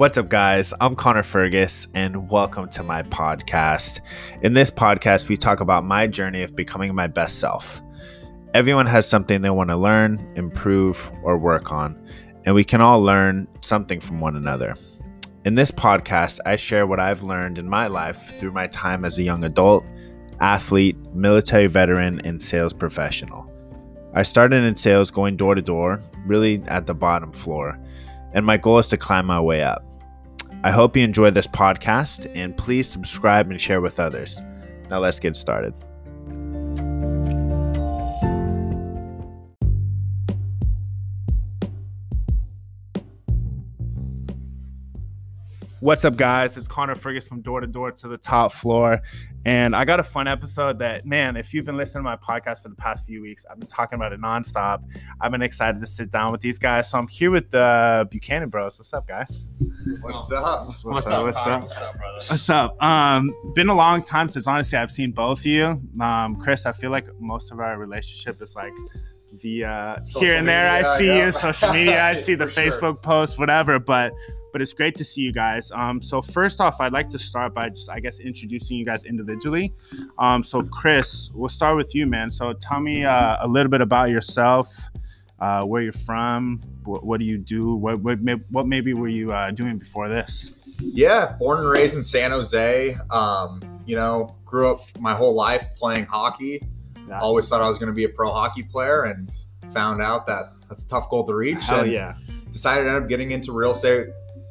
What's up, guys? I'm Connor Fergus, and welcome to my podcast. In this podcast, we talk about my journey of becoming my best self. Everyone has something they want to learn, improve, or work on, and we can all learn something from one another. In this podcast, I share what I've learned in my life through my time as a young adult, athlete, military veteran, and sales professional. I started in sales going door to door, really at the bottom floor, and my goal is to climb my way up. I hope you enjoy this podcast and please subscribe and share with others. Now let's get started. What's up, guys? It's Connor Fergus from Door to Door to the Top Floor. And I got a fun episode that, man, if you've been listening to my podcast for the past few weeks, I've been talking about it nonstop. I've been excited to sit down with these guys. So I'm here with the uh, Buchanan Bros. What's up, guys? What's up? What's, What's, up? up, What's Connor? up? What's up, brother? What's up? Um, been a long time since honestly I've seen both of you. Um, Chris, I feel like most of our relationship is like via Social here and there. I see yeah. you, social media. I see the For sure. Facebook posts, whatever. But but it's great to see you guys. Um, so first off, I'd like to start by just I guess introducing you guys individually. Um, so Chris, we'll start with you, man. So tell me uh, a little bit about yourself. Uh, where you're from? What, what do you do? What what, may, what maybe were you uh, doing before this? Yeah, born and raised in San Jose. Um, you know, grew up my whole life playing hockey. Yeah. Always thought I was going to be a pro hockey player, and found out that that's a tough goal to reach. Hell and yeah. Decided to end up getting into real estate,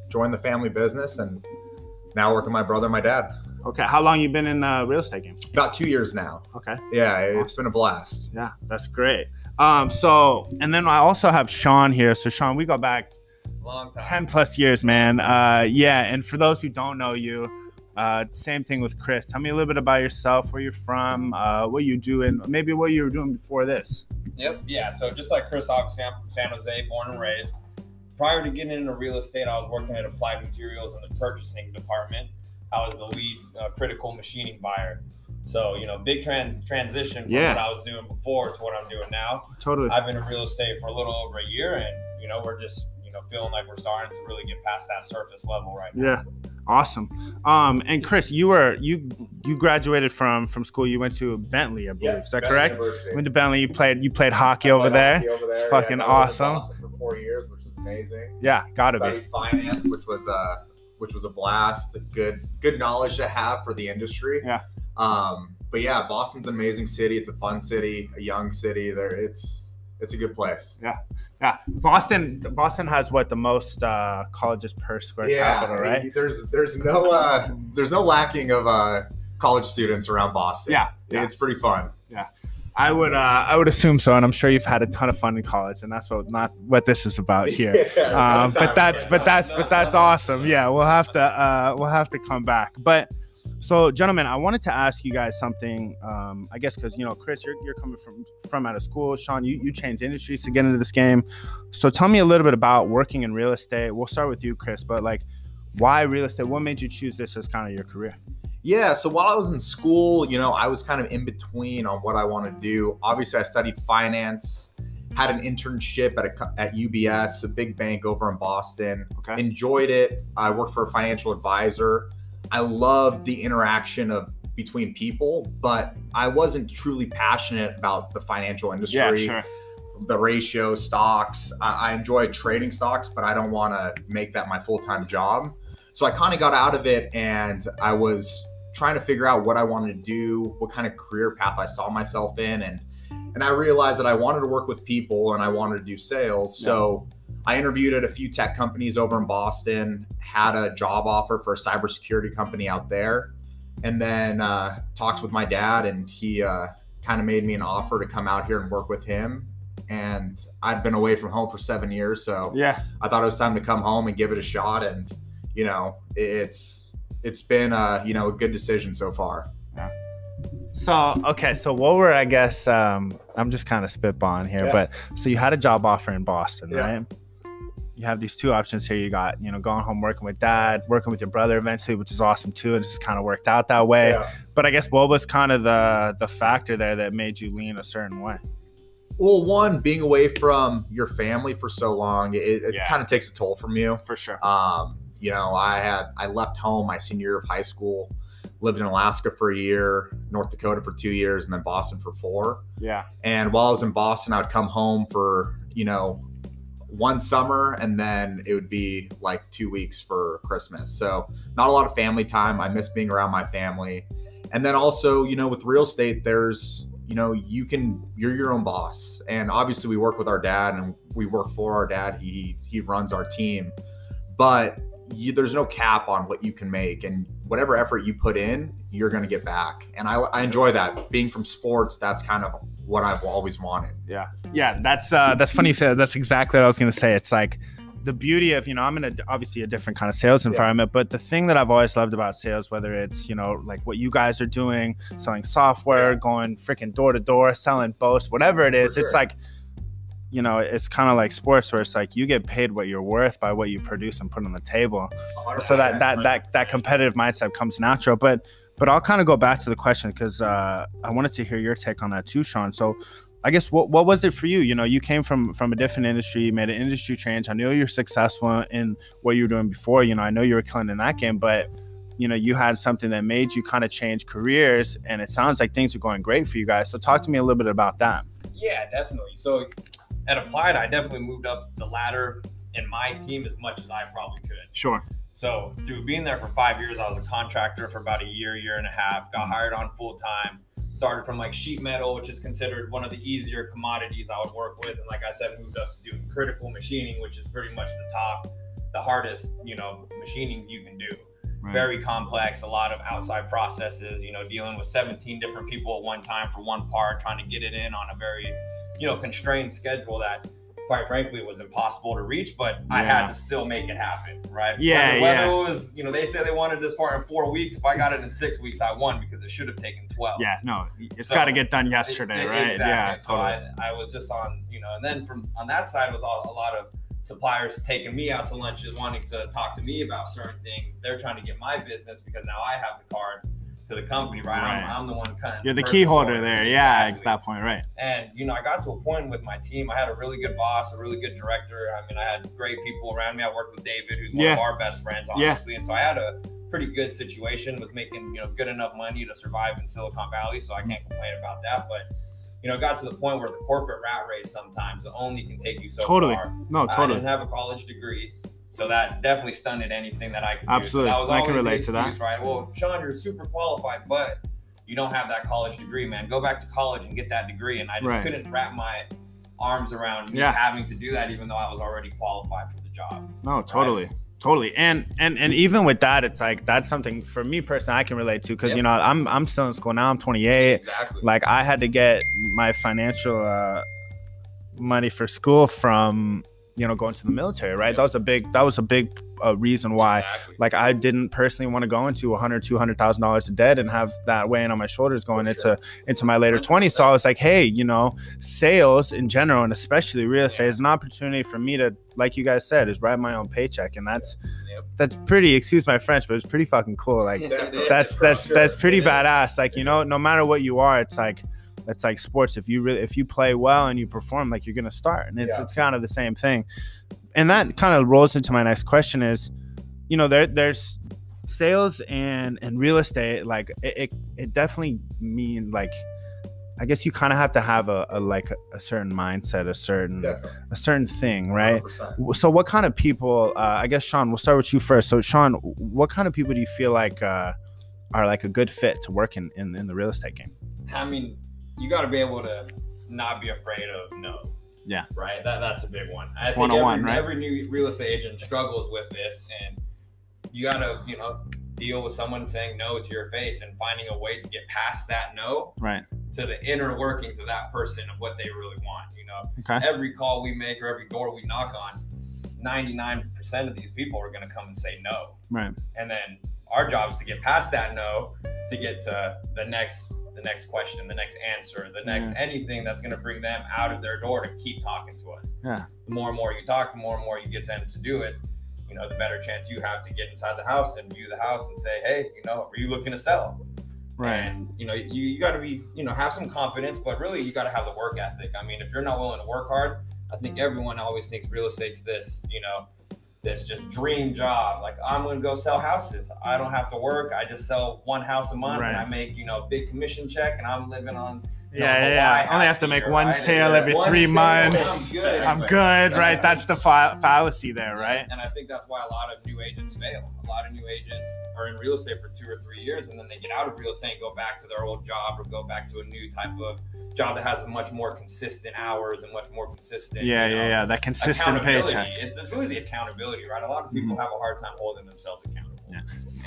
joined the family business, and now work with my brother and my dad. Okay, how long you been in uh, real estate game? About two years now. Okay, Yeah, it's been a blast. yeah, that's great. Um, so and then I also have Sean here. So Sean, we go back Long time. ten plus years, man. Uh, yeah, and for those who don't know you, uh, same thing with Chris. Tell me a little bit about yourself, where you're from, uh, what you do, and maybe what you were doing before this. Yep. Yeah. So just like Chris, obviously, I'm from San Jose, born and raised. Prior to getting into real estate, I was working at Applied Materials in the purchasing department. I was the lead uh, critical machining buyer. So you know, big tran- transition from Yeah. what I was doing before to what I'm doing now. Totally. I've been in real estate for a little over a year, and you know, we're just you know feeling like we're starting to really get past that surface level right now. Yeah, awesome. Um, and Chris, you were you you graduated from from school. You went to Bentley, I believe. Yeah, Is that correct? Went to Bentley. You played you played hockey over there. Over there. It's fucking Yeah, I was in awesome. Boston For four years, which was amazing. Yeah, gotta be. finance, which was uh which was a blast. Good good knowledge to have for the industry. Yeah. Um, but yeah, Boston's an amazing city. It's a fun city, a young city. There, it's it's a good place. Yeah, Yeah, Boston. Boston has what the most uh, colleges per square capita, right? There's there's no uh there's no lacking of uh college students around Boston. Yeah, yeah. It's pretty fun. I would uh, I would assume so, and I'm sure you've had a ton of fun in college, and that's what not what this is about here. Yeah, Um, but that's but that's but that's awesome. Yeah, we'll have to uh, we'll have to come back. But so, gentlemen, I wanted to ask you guys something. Um, I guess because you know, Chris, you're, you're coming from from out of school. Sean, you you changed industries to get into this game. So tell me a little bit about working in real estate. We'll start with you, Chris. But like, why real estate? What made you choose this as kind of your career? Yeah, so while I was in school, you know, I was kind of in between on what I want to do. Obviously, I studied finance, had an internship at a, at UBS, a big bank over in Boston. Okay. Enjoyed it. I worked for a financial advisor. I loved the interaction of between people, but I wasn't truly passionate about the financial industry, the ratio, stocks. I, I enjoy trading stocks, but I don't want to make that my full time job. So I kind of got out of it and I was trying to figure out what I wanted to do, what kind of career path I saw myself in and and I realized that I wanted to work with people and I wanted to do sales. So I interviewed at a few tech companies over in Boston, had a job offer for a cybersecurity company out there, and then uh, talked with my dad, and he uh, kind of made me an offer to come out here and work with him. And I'd been away from home for seven years, so Yeah. I thought it was time to come home and give it a shot. And you know, it's it's been uh, you know a good decision so far. Yeah. So okay, so what were I guess um, I'm just kind of spitballing here, Yeah. but so you had a job offer in Boston, Yeah. right? You have these two options here. You got you know going home working with dad, working with your brother eventually, which is awesome too. and It just kind of worked out that way. Yeah. But I guess what was kind of the the factor there that made you lean a certain way? Well, one being away from your family for so long, it, it kind of takes a toll from you. For sure. Um, You know, I had I left home my senior year of high school, lived in Alaska for a year, North Dakota for two years, and then Boston for four. Yeah. And while I was in Boston, I'd come home for you know one summer and then it would be like two weeks for Christmas. So not a lot of family time. I miss being around my family. And then also, you know, with real estate, there's, you know, you can, you're your own boss. And obviously we work with our dad and we work for our dad. He, he runs our team, but you, there's no cap on what you can make and whatever effort you put in, you're going to get back. And I, I enjoy that being from sports. That's kind of what I've always wanted. Yeah, yeah, that's uh, that's funny. That's exactly what I was gonna say. It's like the beauty of you know I'm in a obviously a different kind of sales environment, yeah. but the thing that I've always loved about sales, whether it's you know like what you guys are doing, selling software, yeah. going freaking door to door, selling boats, whatever it is, sure. it's like you know, it's kind of like sports where it's like you get paid what you're worth by what you produce and put on the table. So that that that that competitive mindset comes natural. But but I'll kind of go back to the question because uh, I wanted to hear your take on that too, Sean. So, I guess what what was it for you? You know, you came from from a different industry, you made an industry change. I know you're successful in what you were doing before. You know, I know you were killing in that game, but you know, you had something that made you kind of change careers, and it sounds like things are going great for you guys. So, talk to me a little bit about that. Yeah, definitely. So, at Applied, I definitely moved up the ladder in my team as much as I probably could. Sure. So through being there for five years, I was a contractor for about a year, year and a half. Got mm-hmm. hired on full time. Started from like sheet metal, which is considered one of the easier commodities I would work with, and like I said, moved up to doing critical machining, which is pretty much the top, the hardest, you know, machining you can do. Right. Very complex, a lot of outside processes. You know, dealing with 17 different people at one time for one part, trying to get it in on a very, you know, constrained schedule that quite frankly was impossible to reach, but yeah. I had to still make it happen, right? Yeah, whether, whether yeah. it was, you know, they said they wanted this part in four weeks. If I got it in six weeks, I won because it should have taken twelve. Yeah, no, it's so, got to get done yesterday, it, right? Exactly. Yeah, so totally. I, I was just on, you know, and then from on that side was all, a lot of suppliers taking me out to lunches, wanting to talk to me about certain things. They're trying to get my business because now I have the card to the company, right? right. I'm, I'm, the one kind You're the key holder there. Yeah, exactly. at that point, right. And, you know, I got to a point with my team. I had a really good boss, a really good director. I mean, I had great people around me. I worked with David, who's one yeah. of our best friends, honestly. Yeah. And so I had a pretty good situation with making, you know, good enough money to survive in Silicon Valley. So I can't complain about that. But, you know, it got to the point where the corporate rat race sometimes only can take you so totally. far. No, totally. I didn't have a college degree. So that definitely stunted anything that I could Absolutely. So I can relate to that. Right. Well, Sean, you're super qualified, but you don't have that college degree, man. Go back to college and get that degree. And I just right. couldn't wrap my arms around me yeah. having to do that, even though I was already qualified for the job. No, totally. Right? Totally. And and and even with that, it's like that's something for me personally I can relate to because yep. you know I'm I'm still in school now. I'm 28. Exactly. Like I had to get my financial uh, money for school from you know going to the military right? That was a big that was a big uh, reason why exactly. like i didn't personally want to go into 100 200000 dollars of debt and have that weighing on my shoulders going into into my later 20s so i was like hey you know sales in general and especially real estate yeah. is an opportunity for me to like you guys said is write my own paycheck and that's yep. that's pretty excuse my french but it's pretty fucking cool like that's that's that's pretty badass. Like you know no matter what you are it's like it's like sports. If you really if you play well and you perform, like you're gonna start, and it's yeah. it's kind of the same thing. And that kind of rolls into my next question is, you know, there there's sales and and real estate. Like it it, it definitely mean like. I guess you kind of have to have a, a like a, a, certain mindset, a certain Definitely. a certain thing, right? 100%. So, what kind of people? Uh, I guess Sean, we'll start with you first. So, Sean, what kind of people do you feel like uh, are like a good fit to work in, in in the real estate game? I mean, you got to be able to not be afraid of no. Yeah. Right. That that's a big one. It's I think every, right? every new real estate agent struggles with this, and you got to you know deal with someone saying no to your face and finding a way to get past that no. Right. To the inner workings of that person of what they really want. You know. Okay. Every call we make or every door we knock on, ninety nine percent of these people are going to come and say no. Right. And then our job is to get past that no to get to the next the next question, the next answer, the next yeah. anything that's going to bring them out of their door to keep talking to us. Yeah. The more and more you talk, the more and more you get them to do it. You know, the better chance you have to get inside the house and view the house and say, hey, you know, are you looking to sell? Right. And you know, you, you got to be, you know, have some confidence, but really you got to have the work ethic. I mean, if you're not willing to work hard, I think everyone always thinks real estate's this, you know, this just dream job. Like I'm gonna go sell houses. I don't have to work. I just sell one house a month right. and I make, you know, a big commission check and I'm living on yeah, yeah, yeah. I only have to make one right? sale every one three sale, months. I'm good, I'm good right? That's the fa- fallacy there, right? And I think that's why a lot of new agents fail. A lot of new agents are in real estate for two or three years, and then they get out of real estate and go back to their old job or go back to a new type of job that has much more consistent hours and much more consistent. Yeah, you know, yeah, yeah. That consistent paycheck. It's, it's really the accountability, right? A lot of people mm-hmm. have a hard time holding themselves accountable. Yeah.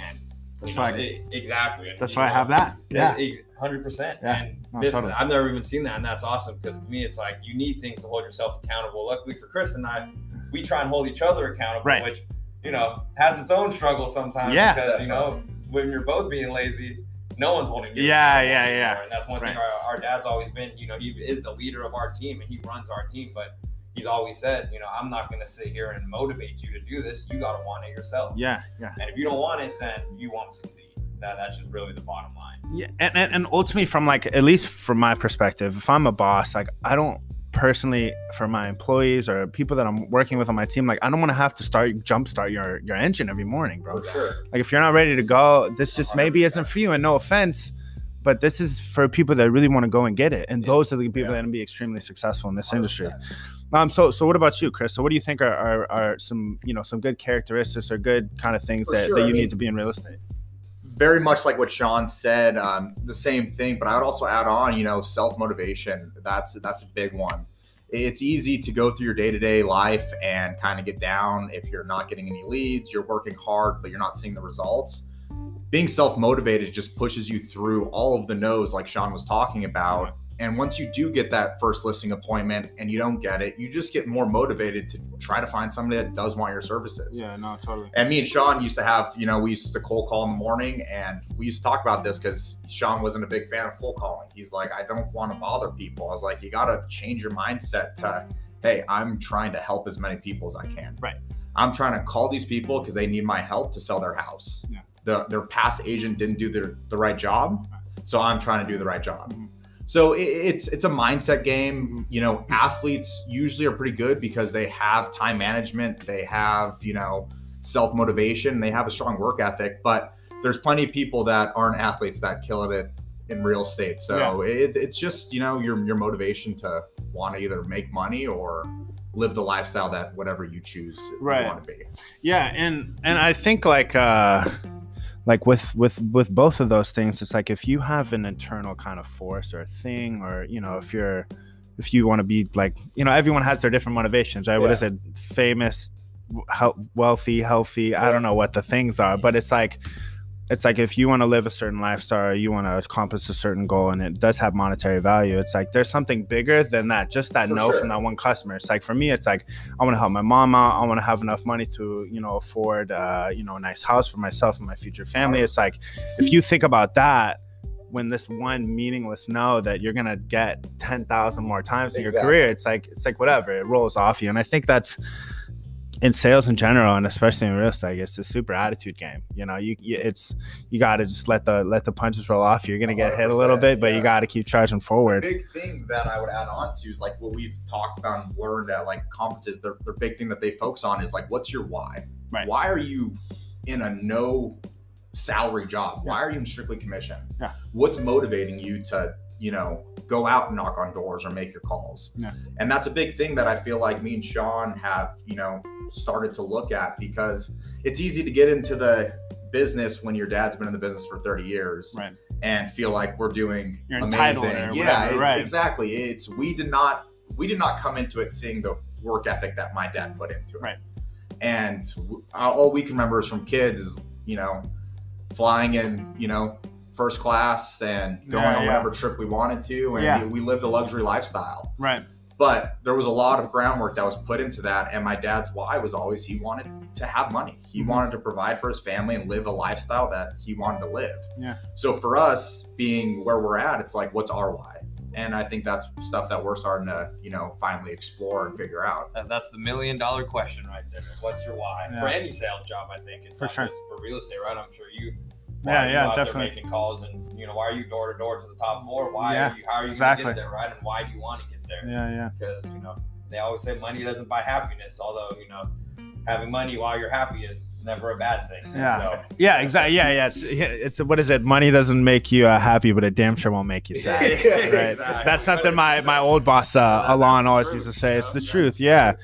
And that's why I, exactly. That's why know, I have that. Yeah, hundred percent. And no, totally. I've never even seen that, and that's awesome because to me, it's like you need things to hold yourself accountable. Luckily for Chris and I, we try and hold each other accountable, right. which you know has its own struggle sometimes. Yeah, because you know when you're both being lazy, no one's holding you. Yeah, yeah, yeah. And that's one right. thing our, our dad's always been. You know, he is the leader of our team and he runs our team, but he's always said, you know, I'm not going to sit here and motivate you to do this. You got to want it yourself. Yeah, yeah. And if you don't want it, then you won't succeed. That that's just really the bottom line. Yeah, and, and, and ultimately, from like at least from my perspective, if I'm a boss, like I don't personally for my employees or people that I'm working with on my team, like I don't want to have to start jumpstart your your engine every morning, bro. Sure. Like if you're not ready to go, this just 100%. maybe isn't for you. And no offense, but this is for people that really want to go and get it. And yeah. those are the people yeah. that are going to be extremely successful in this 100%. industry. Um, so, so what about you, Chris? So, what do you think are, are, are some, you know, some good characteristics or good kind of things that, sure. that you I mean, need to be in real estate? Very much like what Sean said, um, the same thing. But I would also add on, you know, self motivation. That's that's a big one. It's easy to go through your day to day life and kind of get down if you're not getting any leads. You're working hard, but you're not seeing the results. Being self motivated just pushes you through all of the no's, like Sean was talking about and once you do get that first listing appointment and you don't get it, you just get more motivated to try to find somebody that does want your services. Yeah, no, totally. And me and Sean used to have, you know, we used to cold call in the morning and we used to talk about this because Sean wasn't a big fan of cold calling. He's like, I don't want to bother people. I was like, you got to change your mindset to, hey, I'm trying to help as many people as I can. Right. I'm trying to call these people because they need my help to sell their house. Yeah. The, their past agent didn't do their, the right job. So I'm trying to do the right job. Mm-hmm. So it's it's a mindset game. You know, athletes usually are pretty good because they have time management, they have you know self motivation, they have a strong work ethic. But there's plenty of people that aren't athletes that kill it in real estate. So yeah. it, it's just you know your your motivation to want to either make money or live the lifestyle that whatever you choose right. you want to be. Yeah, and and I think like. uh like with with with both of those things it's like if you have an internal kind of force or a thing or you know if you're if you want to be like you know everyone has their different motivations right? Yeah. what is it? Famous wealthy healthy i don't know what the things are but it's like it's like if you want to live a certain lifestyle, you want to accomplish a certain goal, and it does have monetary value. It's like there's something bigger than that. Just that for no sure. from that one customer. It's like for me, it's like I want to help my mom out. I want to have enough money to you know afford uh, you know a nice house for myself and my future family. It's like if you think about that when this one meaningless no that you're gonna get ten thousand more times in your career, it's like it's like whatever it rolls off you, and I think that's in sales in general and especially in real estate it's a super attitude game you know you, you it's you got to just let the let the punches roll off you're gonna get hit a little bit but yeah. you got to keep charging forward the big thing that i would add on to is like what we've talked about and learned at like conferences the, the big thing that they focus on is like what's your why right. why are you in a no salary job why are you in strictly commission yeah. what's motivating you to you know go out and knock on doors or make your calls yeah. and that's a big thing that i feel like me and sean have you know started to look at because it's easy to get into the business when your dad's been in the business for 30 years right. and feel like we're doing You're amazing. yeah, it's, right. exactly. It's we did not we did not come into it seeing the work ethic that my dad put into it. Right. And all we can remember is from kids is you know flying in you know first class and going yeah, on whatever trip we wanted to, and yeah. we, we lived a luxury lifestyle. Right but there was a lot of groundwork that was put into that and my dad's why was always he wanted to have money he mm-hmm. wanted to provide for his family and live a lifestyle that he wanted to live yeah so for us being where we're at it's like what's our why and i think that's stuff that we're starting to you know finally explore and figure out that's the million dollar question right there what's your why yeah. for any sales job i think it's for not sure. just for real estate right i'm sure you yeah, yeah, definitely. making calls and you know why are you door to door to the top floor? Why yeah, are you how are you exactly. going to get there, right? And why do you want to get there? Yeah, yeah. Because you know they always say money doesn't buy happiness. Although you know, having money while you're happy is never a bad thing. Yeah, so, yeah, exactly. Yeah, yeah. It's, it's what is it? Money doesn't make you uh, happy, but it damn sure won't make you sad. yeah, right? Exactly. That's something my my old boss uh, Alon always used to say. It's the truth. Yeah.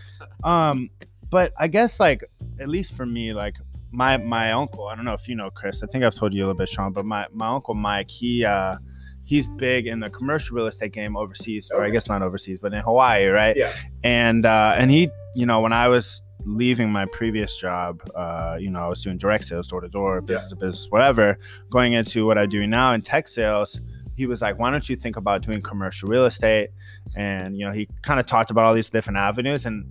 Um, but I guess like at least for me, like my my uncle. I don't know if you know Chris. I think I've told you a little bit, Sean. But my my uncle Mike, he uh, he's big in the commercial real estate game overseas, okay. or I guess not overseas, but in Hawaii, right? Yeah. And uh, and he, you know, when I was leaving my previous job, uh, you know, I was doing direct sales, door to door, business to business, whatever. Going into what I'm doing now in tech sales, he was like, "Why don't you think about doing commercial real estate?" And you know, he kind of talked about all these different avenues. And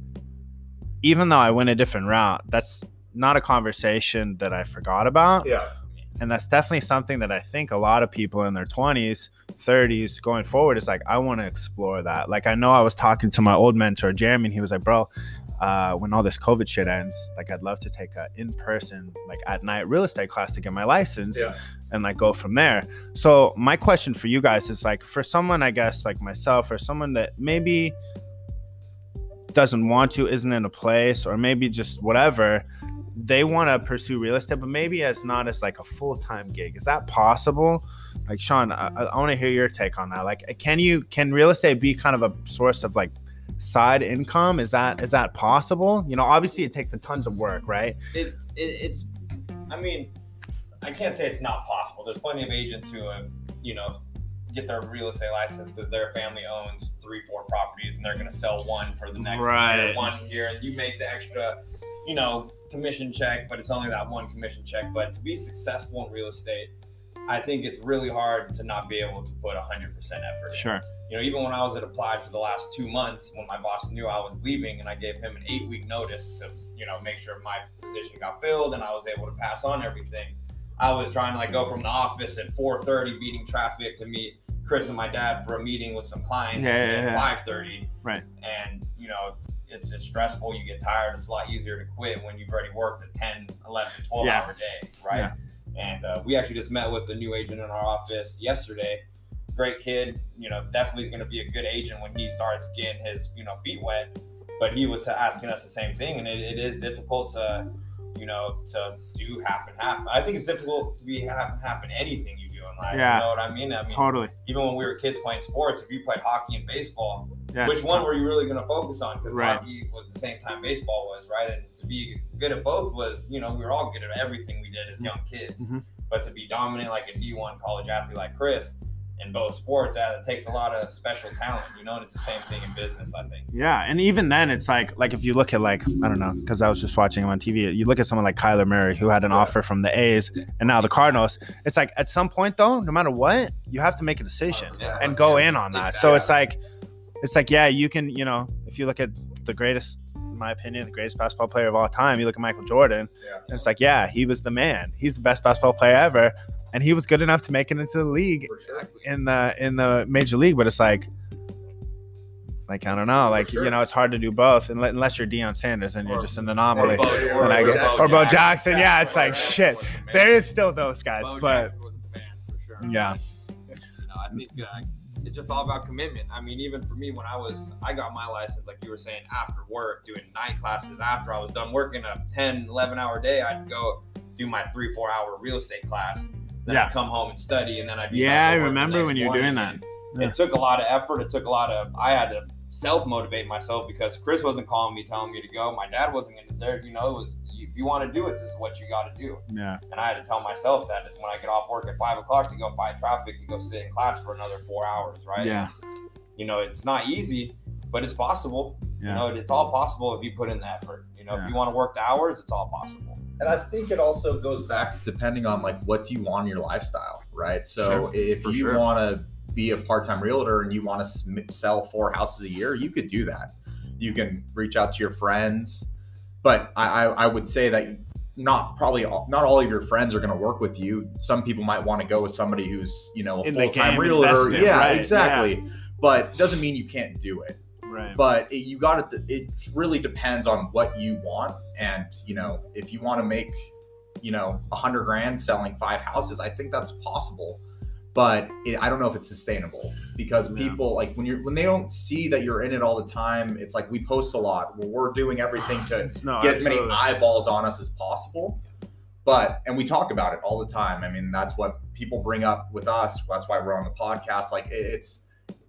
even though I went a different route, that's not a conversation that I forgot about. Yeah. And that's definitely something that I think a lot of people in their 20s, 30s going forward is like, I want to explore that. Like, I know I was talking to my old mentor, Jeremy, and he was like, bro, uh, when all this COVID shit ends, like I'd love to take a in person, like at night real estate class to get my license yeah. and like go from there. So my question for you guys is like for someone, I guess like myself or someone that maybe doesn't want to, isn't in a place, or maybe just whatever, they want to pursue real estate, but maybe as not as like a full time gig. Is that possible? Like Sean, I, I want to hear your take on that. Like, can you can real estate be kind of a source of like side income? Is that is that possible? You know, obviously it takes a tons of work, right? It, it it's, I mean, I can't say it's not possible. There's plenty of agents who have, you know, get their real estate license because their family owns three, four properties and they're going to sell one for the next right. year, one year. And you make the extra, you know, commission check, but it's only that one commission check. But to be successful in real estate, I think it's really hard to not be able to put 100% effort. Sure you know, even when I was at Applied for the last two months, when my boss knew I was leaving, and I gave him an eight week notice to, you know, make sure my position got filled and I was able to pass on everything. I was trying to like go from the office at 4:30, beating traffic, to meet Chris and my dad for a meeting with some clients yeah, yeah, yeah. at 5:30. Right. And you know, it's, it's stressful. You get tired. It's a lot easier to quit when you've already worked a 10, 11, 12 yeah. hour day, right? And uh, we actually just met with a new agent in our office yesterday great kid. You know, definitely is going to be a good agent when he starts getting his you know feet wet. But he was asking us the same thing, and it, it is difficult to you know to do half and half. I think it's difficult to be half and half in anything you do in life. Yeah, you know what I mean? I mean, totally. Even when we were kids playing sports, if you played hockey and baseball, yeah, which one were you really going to focus on? Because right. hockey was the same time baseball was, right? And to be good at both was, you know, we were all good at everything we did as young kids. Mm-hmm. But to be dominant like a D1 college athlete like Chris, in both sports that it takes a lot of special talent you know and it's the same thing in business i think yeah and even then it's like like if you look at like i don't know because i was just watching him on tv you look at someone like kyler murray who had an yeah. offer from the a's and now the cardinals it's like at some point though no matter what you have to make a decision yeah. and go yeah. in on that exactly. so it's like it's like yeah you can you know if you look at the greatest in my opinion, the greatest basketball player of all time. You look at Michael Jordan, yeah. and it's like, yeah, he was the man. He's the best basketball player ever and he was good enough to make it into the league in the in the major league. But it's like, like I don't know, like sure. you know, it's hard to do both unless you're Deion Sanders and you're just an anomaly. Or, Bo, or, or, Bo, or Bo Jackson, Jackson. yeah, it's like shit. There is still those guys, Bo but sure. yeah. I think uh, it's just all about commitment. I mean, even for me, when I was, I got my license, like you were saying, after work, doing night classes after I was done working a 10, 11 hour day, I'd go do my three, four hour real estate class then yeah. I'd come home and study, and then I'd be yeah. I remember when you were doing that. Yeah. It took a lot of effort. It took a lot of. I had to self motivate myself because Chris wasn't calling me, telling me to go. My dad wasn't going to there. You know, it was if you want to do it, this is what you got to do. Yeah. And I had to tell myself that when I get off work at five o'clock to go fight traffic to go sit in class for another four hours, right? Yeah. You know, it's not easy, but it's possible. Yeah. You know, it's all possible if you put in the effort. You know, yeah. if you want to work the hours, it's all possible and I think it also goes back to depending on like what do you want in your lifestyle, right? So sure, if you sure. want to be a part-time realtor and you want to sell four houses a year, you could do that. You can reach out to your friends, but I, I, I would say that not probably all, not all of your friends are going to work with you. Some people might want to go with somebody who's you know a full-time realtor. yeah, right. exactly. Yeah. But doesn't mean you can't do it. Right. But it, you got it. It really depends on what you want, and you know, if you want to make, you know, a hundred grand selling five houses, I think that's possible. but it, I don't know if it's sustainable because yeah. people like when you're when they don't see that you're in it all the time. It's like we post a lot. We're doing everything to no, get absolutely. as many eyeballs on us as possible. But and we talk about it all the time. I mean, that's what people bring up with us. That's why we're on the podcast. Like it's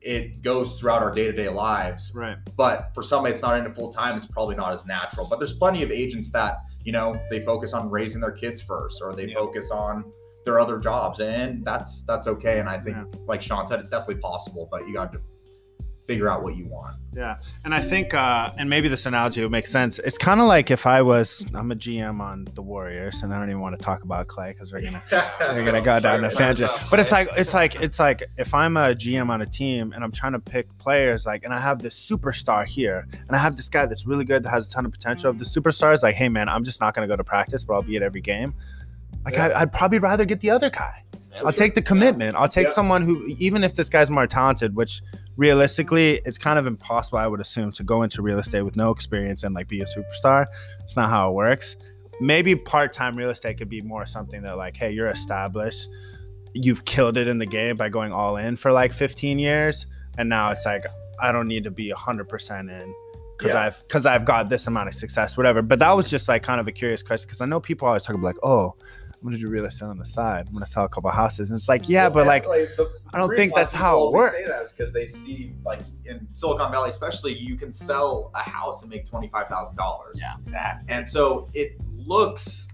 it goes throughout our day-to-day lives. Right. But for somebody that's not in it full time, it's probably not as natural. But there's plenty of agents that, you know, they focus on raising their kids first or they yeah. focus on their other jobs and that's that's okay and i think yeah. like sean said it's definitely possible but you got to figure out what you want yeah and i think uh and maybe this analogy would make sense it's kind of like if i was i'm a gm on the warriors and i don't even want to talk about clay because we're gonna we're gonna go down a tangent but it's like it's like it's like if i'm a gm on a team and i'm trying to pick players like and i have this superstar here and i have this guy that's really good that has a ton of potential if the superstar is like hey man i'm just not gonna go to practice but i'll be at every game like yeah. I, would probably rather get the other guy. I'll take the commitment. I'll take yeah. someone who, even if this guy's more talented, which realistically, it's kind of impossible, I would assume, to go into real estate with no experience and like be a superstar. It's not how it works. Maybe part time real estate could be more something that, like, hey, you're established. You've killed it in the game by going all in for like 15 years. And now it's like, I don't need to be 100% in because yeah. I've because I've got this amount of success, whatever. But that was just like kind of a curious question because I know people always talk about like, oh, I'm gonna do real estate on the side. I'm gonna sell a couple houses, and it's like, yeah, but like, like the, I don't think that's how it works. Because they see, like in Silicon Valley, especially, you can sell a house and make twenty five thousand dollars. Yeah, exactly. And so it looks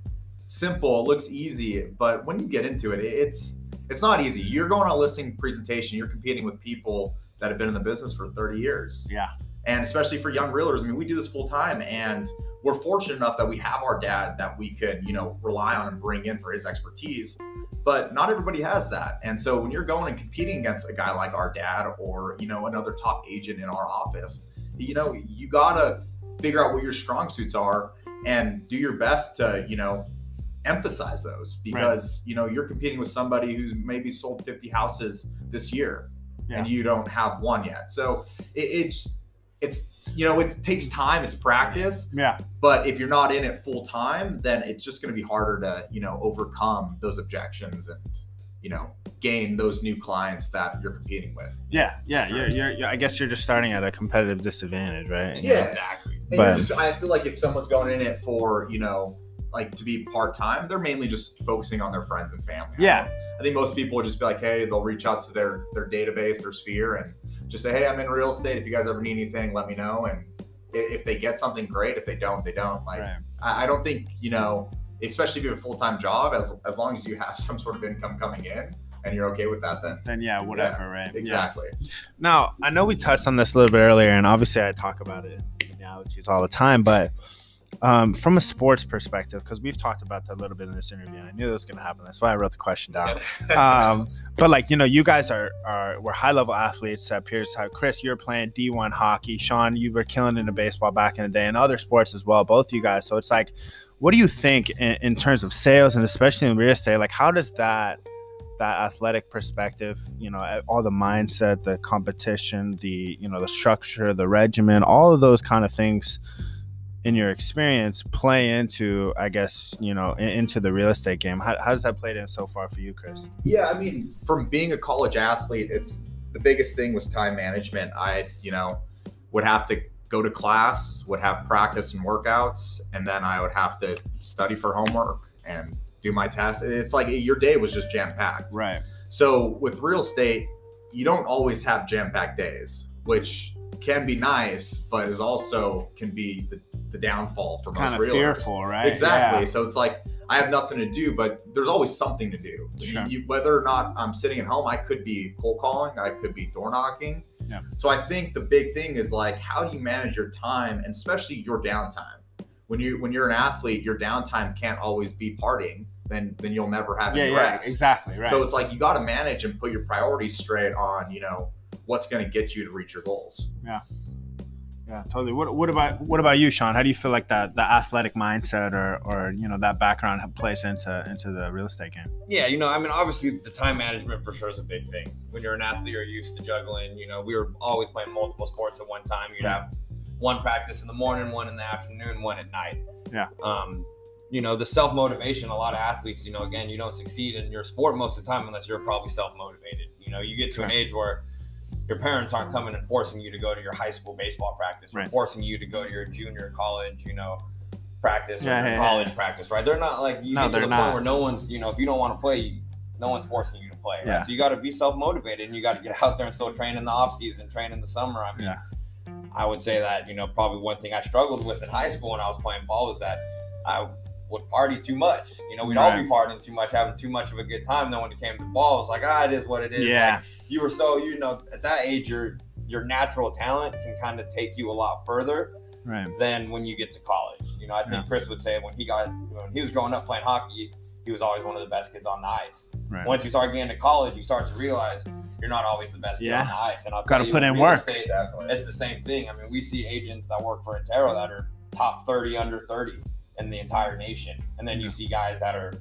simple, it looks easy, but when you get into it, it's it's not easy. You're going on a listing presentation. You're competing with people that have been in the business for 30 years. Yeah. And especially for young realtors, I mean, we do this full time, and we're fortunate enough that we have our dad that we could, you know, rely on and bring in for his expertise. But not everybody has that. And so when you're going and competing against a guy like our dad or, you know, another top agent in our office, you know, you got to figure out what your strong suits are and do your best to, you know, emphasize those because, right. you know, you're competing with somebody who's maybe sold 50 houses this year yeah. and you don't have one yet. So it, it's, it's you know, it takes time, it's practice. Yeah. But if you're not in it full time, then it's just going to be harder to, you know, overcome those objections and, you know, gain those new clients that you're competing with. Yeah. Yeah. Sure. You're, you're, I guess you're just starting at a competitive disadvantage, right? Yeah, exactly. And but just, I feel like if someone's going in it for, you know, like to be part time, they're mainly just focusing on their friends and family. Yeah. I, I think most people would just be like, hey, they'll reach out to their their database, their sphere, and just say, hey, I'm in real estate. If you guys ever need anything, let me know. And if they get something, great. If they don't, they don't. Like, right. I, I don't think you know, especially if you have a full time job, as as long as you have some sort of income coming in, and you're okay with that, then then yeah, whatever, yeah, right? Exactly. Yeah. Now I know we touched on this a little bit earlier, and obviously I talk about it in analogies all the time, but um, from a sports perspective, because we've talked about that a little bit in this interview, and I knew that was going to happen. That's why I wrote the question down. um, but like you know, you guys are are we're high level athletes at Pierce. How Chris, you're playing D1 hockey. Sean, you were killing in the baseball back in the day, and other sports as well. Both you guys. So it's like, what do you think in, in terms of sales and especially in real estate? Like, how does that that athletic perspective, you know, all the mindset, the competition, the you know, the structure, the regimen, all of those kind of things in your experience play into i guess you know into the real estate game? How, how does that play in so far for you chris? Yeah i mean from being a college athlete it's the biggest thing was time management. I you know would have to go to class would have practice and workouts and then i would have to study for homework and do my tasks. It's like your day was just jam packed right. So with real estate you don't always have jam packed days which can be nice but is also can be the the downfall for most realtors. fearful, right? Exactly. Yeah. So it's like I have nothing to do, but there's always something to do. Sure. You, whether or not I'm sitting at home, I could be cold calling, I could be door knocking. Yeah. So I think the big thing is like how do you manage your time and especially your downtime. When you when you're an athlete, your downtime can't always be partying. Then then you'll never have yeah, any yeah, rest. Exactly. Right. So it's like you got to manage and put your priorities straight on. You know what's going to get you to reach your goals. Yeah. Yeah, totally. What what about what about you, Sean? How do you feel like that the athletic mindset or or you know that background plays into into the real estate game? Yeah, you know, I mean, obviously the time management for sure is a big thing. When you're an athlete, you're used to juggling. You know, we were always playing multiple sports at one time. You'd have one practice in the morning, one in the afternoon, one at night. Yeah. Um, you know, the self motivation. A lot of athletes, you know, again, you don't succeed in your sport most of the time unless you're probably self motivated. You know, you get to an age where your parents aren't coming and forcing you to go to your high school baseball practice, right. forcing you to go to your junior college, you know, practice or yeah, college yeah. practice, right? They're not like you no, get to the not. point where no one's, you know, if you don't want to play, no one's forcing you to play. Right? Yeah. So you got to be self motivated and you got to get out there and still train in the off season, train in the summer. I mean, yeah. I would say that you know probably one thing I struggled with in high school when I was playing ball was that I would party too much. You know, we'd right. all be partying too much, having too much of a good time. Then when it came to ball, it's like ah, it is what it is. Yeah. Like, you were so you know at that age your your natural talent can kind of take you a lot further right. than when you get to college. You know, I think yeah. Chris would say when he got when he was growing up playing hockey, he was always one of the best kids on the ice. Right. Once you start getting to college, you start to realize you're not always the best yeah. on the ice. And I'll got to put in work. Estate, it's the same thing. I mean, we see agents that work for Intero that are top 30 under 30 in the entire nation, and then you see guys that are,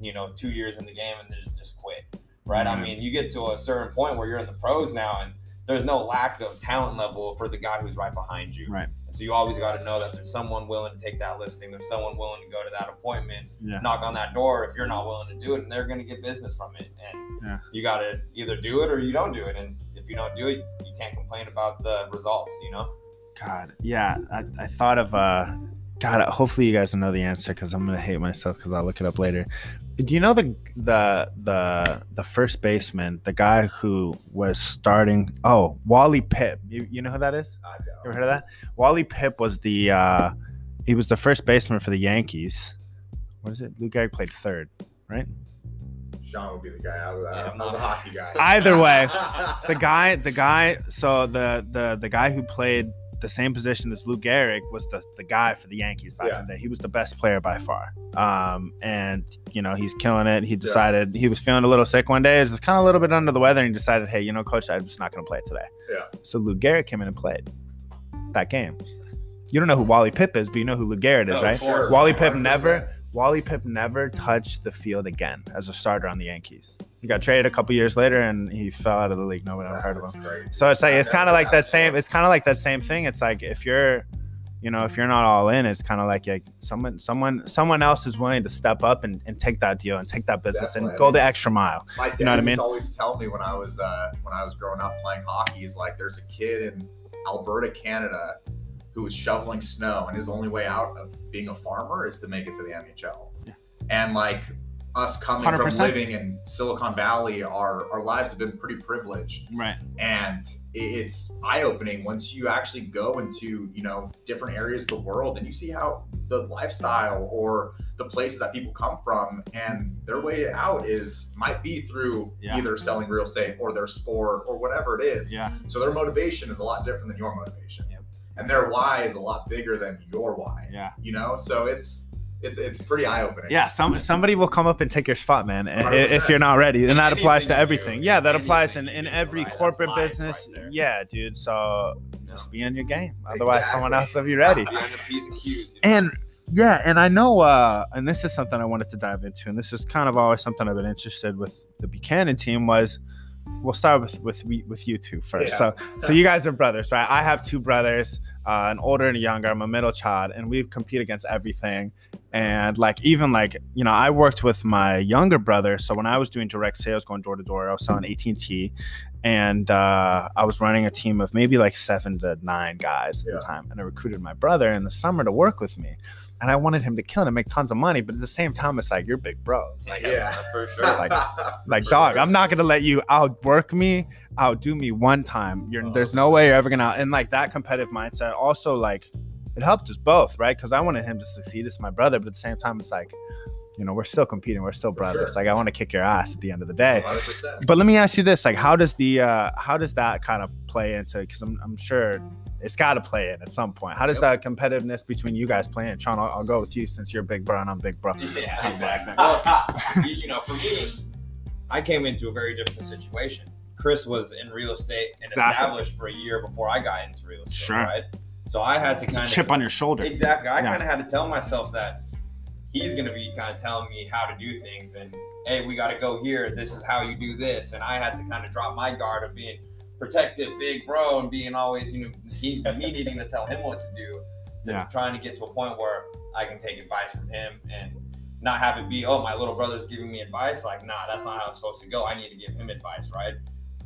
you know, two years in the game and they just quit. Right? Mm-hmm. I mean, you get to a certain point where you're in the pros now, and there's no lack of talent level for the guy who's right behind you. Right. And so you always got to know that there's someone willing to take that listing. There's someone willing to go to that appointment, yeah. knock on that door if you're not willing to do it, and they're going to get business from it. And yeah. you got to either do it or you don't do it. And if you don't do it, you can't complain about the results. You know. God, yeah. I, I thought of uh, God. Hopefully you guys know the answer because I'm gonna hate myself because I'll look it up later. Do you know the the the the first baseman, the guy who was starting? Oh, Wally Pipp. You, you know who that is? I don't. You ever heard of that? Wally Pipp was the uh, he was the first baseman for the Yankees. What is it? Lou Gehrig played third, right? Sean would be the guy. I was, yeah, I was a hockey guy. Either way, the guy, the guy. So the the the guy who played the same position as Lou Gehrig was the, the guy for the Yankees back yeah. in the day. He was the best player by far. Um, and, you know, he's killing it. He decided yeah. he was feeling a little sick one day. He was kind of a little bit under the weather and he decided, hey, you know, coach, I'm just not going to play today. Yeah. So Lou Gehrig came in and played that game. You don't know who Wally Pipp is, but you know who Lou Gehrig is, oh, right? Wally Pipp never Wally Pipp never touched the field again as a starter on the Yankees. He got traded a couple years later and he fell out of the league. Nobody ever heard of him. Crazy. So it's like it's kind of like that same. It's kind of like that same thing. It's like if you're, you know, if you're not all in, it's kind of like yeah, someone, someone, someone else is willing to step up and, and take that deal and take that business Definitely. and go the extra mile. My dad you know what I mean? always tell me when I was uh, when I was growing up playing hockey, he's like, there's a kid in Alberta, Canada, who was shoveling snow, and his only way out of being a farmer is to make it to the NHL. Yeah. And like us coming 100%. from living in Silicon Valley, our our lives have been pretty privileged. Right. And it's eye opening once you actually go into you know different areas of the world and you see how the lifestyle or the places that people come from and their way out is might be through yeah. either selling real estate or their sport or whatever it is. Yeah. So their motivation is a lot different than your motivation. Yep. And their why is a lot bigger than your why. Yeah. You know, so it's it's it's pretty eye opening. Yeah, some somebody will come up and take your spot, man, 100%. if you're not ready, and that applies to everything. Yeah, that applies in in every corporate business. Right yeah, dude. So just be on your game. Otherwise, exactly. someone else will be ready. and yeah, and I know, uh, and this is something I wanted to dive into, and this is kind of always something I've been interested with the Buchanan team was we'll start with with with you two first. Yeah. So so you guys are brothers, right? I have two brothers, uh, an older and a younger. I'm a middle child, and we compete against everything. And like even like you know, I worked with my younger brother. So when I was doing direct sales, going door to door, I was selling AT and uh, I was running a team of maybe like seven to nine guys at yeah. the time. And I recruited my brother in the summer to work with me and I wanted him to kill and make tons of money. But at the same time, it's like you're big bro. Like, yeah, for sure. Like, like dog, I'm not gonna let you outwork me, outdo me one time. You're oh, there's no way you're ever gonna. And like that competitive mindset, also like it helped us both, right? Because I wanted him to succeed as my brother, but at the same time, it's like. You know, we're still competing. We're still brothers. Sure. Like I want to kick your ass at the end of the day. 100%. But let me ask you this: like, how does the uh, how does that kind of play into? Because I'm, I'm sure it's got to play in at some point. How does yep. that competitiveness between you guys play in? Sean, I'll, I'll, go with you since you're big bro and I'm big bro. Yeah, exactly. well, you know, for me, I came into a very different situation. Chris was in real estate and exactly. established for a year before I got into real estate, sure. right? So I had to kind of chip on your shoulder. Exactly. I yeah. kind of had to tell myself that he's going to be kind of telling me how to do things and hey, we got to go here. This is how you do this. And I had to kind of drop my guard of being protective big bro and being always, you know, he, me needing to tell him what to do. to yeah. trying to get to a point where I can take advice from him and not have it be, oh, my little brother's giving me advice. Like, nah, that's not how it's supposed to go. I need to give him advice, right?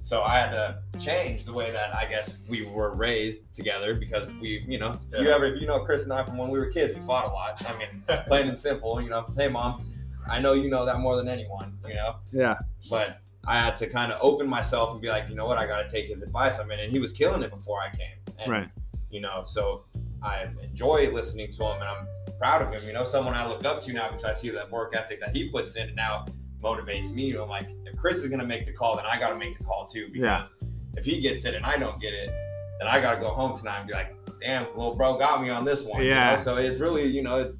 So I had to change the way that I guess we were raised together because we, you know, yeah. you uh, ever, if you know Chris and I from when we were kids, we fought a lot. I mean, plain and simple, you know, hey mom, I know you know that more than anyone, you know? Yeah. But I had to kind of open myself and be like, you know what, I got to take his advice. I mean, and he was killing it before I came. And, right. You know, so I enjoy listening to him and I'm proud of him. You know, someone I look up to now because I see that work ethic that he puts in and now motivates me. I'm like, if Chris is gonna make the call, then I gotta make the call too. Because yeah. if he gets it and I don't get it, then I gotta go home tonight and be like, damn, little bro got me on this one. Yeah. You know? So it's really, you know,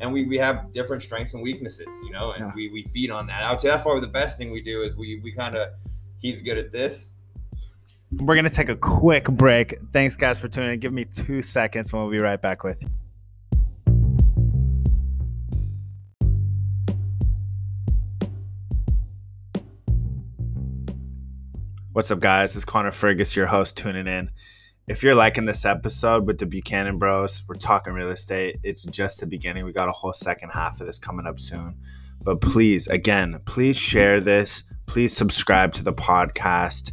and we, we have different strengths and weaknesses, you know, and yeah. we, we feed on that. I would say that's probably the best thing we do is we we kind of he's good at this. We're gonna take a quick break. Thanks guys for tuning in. Give me two seconds and we'll be right back with you. What's up, guys? It's Connor Fergus, your host, tuning in. If you're liking this episode with the Buchanan Bros, we're talking real estate. It's just the beginning. We got a whole second half of this coming up soon. But please, again, please share this. Please subscribe to the podcast.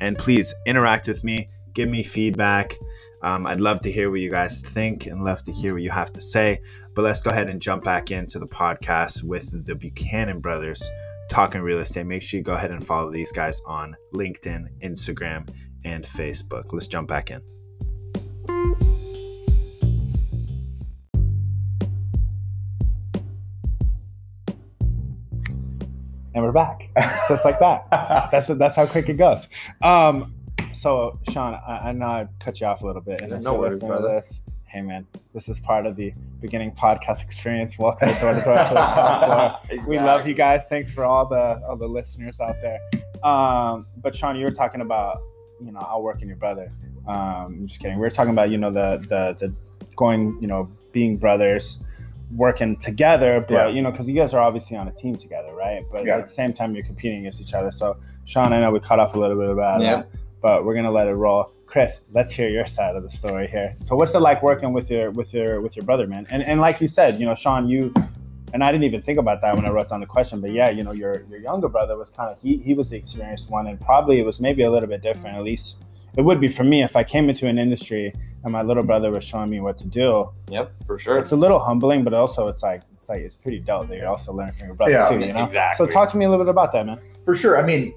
And please interact with me. Give me feedback. Um, I'd love to hear what you guys think and love to hear what you have to say. But let's go ahead and jump back into the podcast with the Buchanan Brothers talking real estate, make sure you go ahead and follow these guys on LinkedIn, Instagram, and Facebook. Let's jump back in. And we're back, just like that. That's that's how quick it goes. Um, so, Sean, I, I know I cut you off a little bit, and yeah, if no you're worries, listening brother. to this, hey man, this is part of the beginning podcast experience. Welcome to Door to Door to the top floor. Exactly. We love you guys. Thanks for all the all the listeners out there. Um, but Sean, you were talking about you know I'll work in your brother. Um, I'm just kidding. We were talking about you know the the the going you know being brothers working together but yeah. you know because you guys are obviously on a team together right but yeah. at the same time you're competing against each other so sean i know we cut off a little bit about yeah. that but we're gonna let it roll Chris, let's hear your side of the story here. So what's it like working with your with your with your brother, man? And and like you said, you know, Sean, you and I didn't even think about that when I wrote down the question, but yeah, you know, your your younger brother was kind of he he was the experienced one, and probably it was maybe a little bit different. At least it would be for me if I came into an industry and my little brother was showing me what to do. Yep, for sure. It's a little humbling, but also it's like it's like it's pretty dope that you're also learning from your brother yeah, too. You know, exactly. So talk to me a little bit about that, man. For sure. I mean,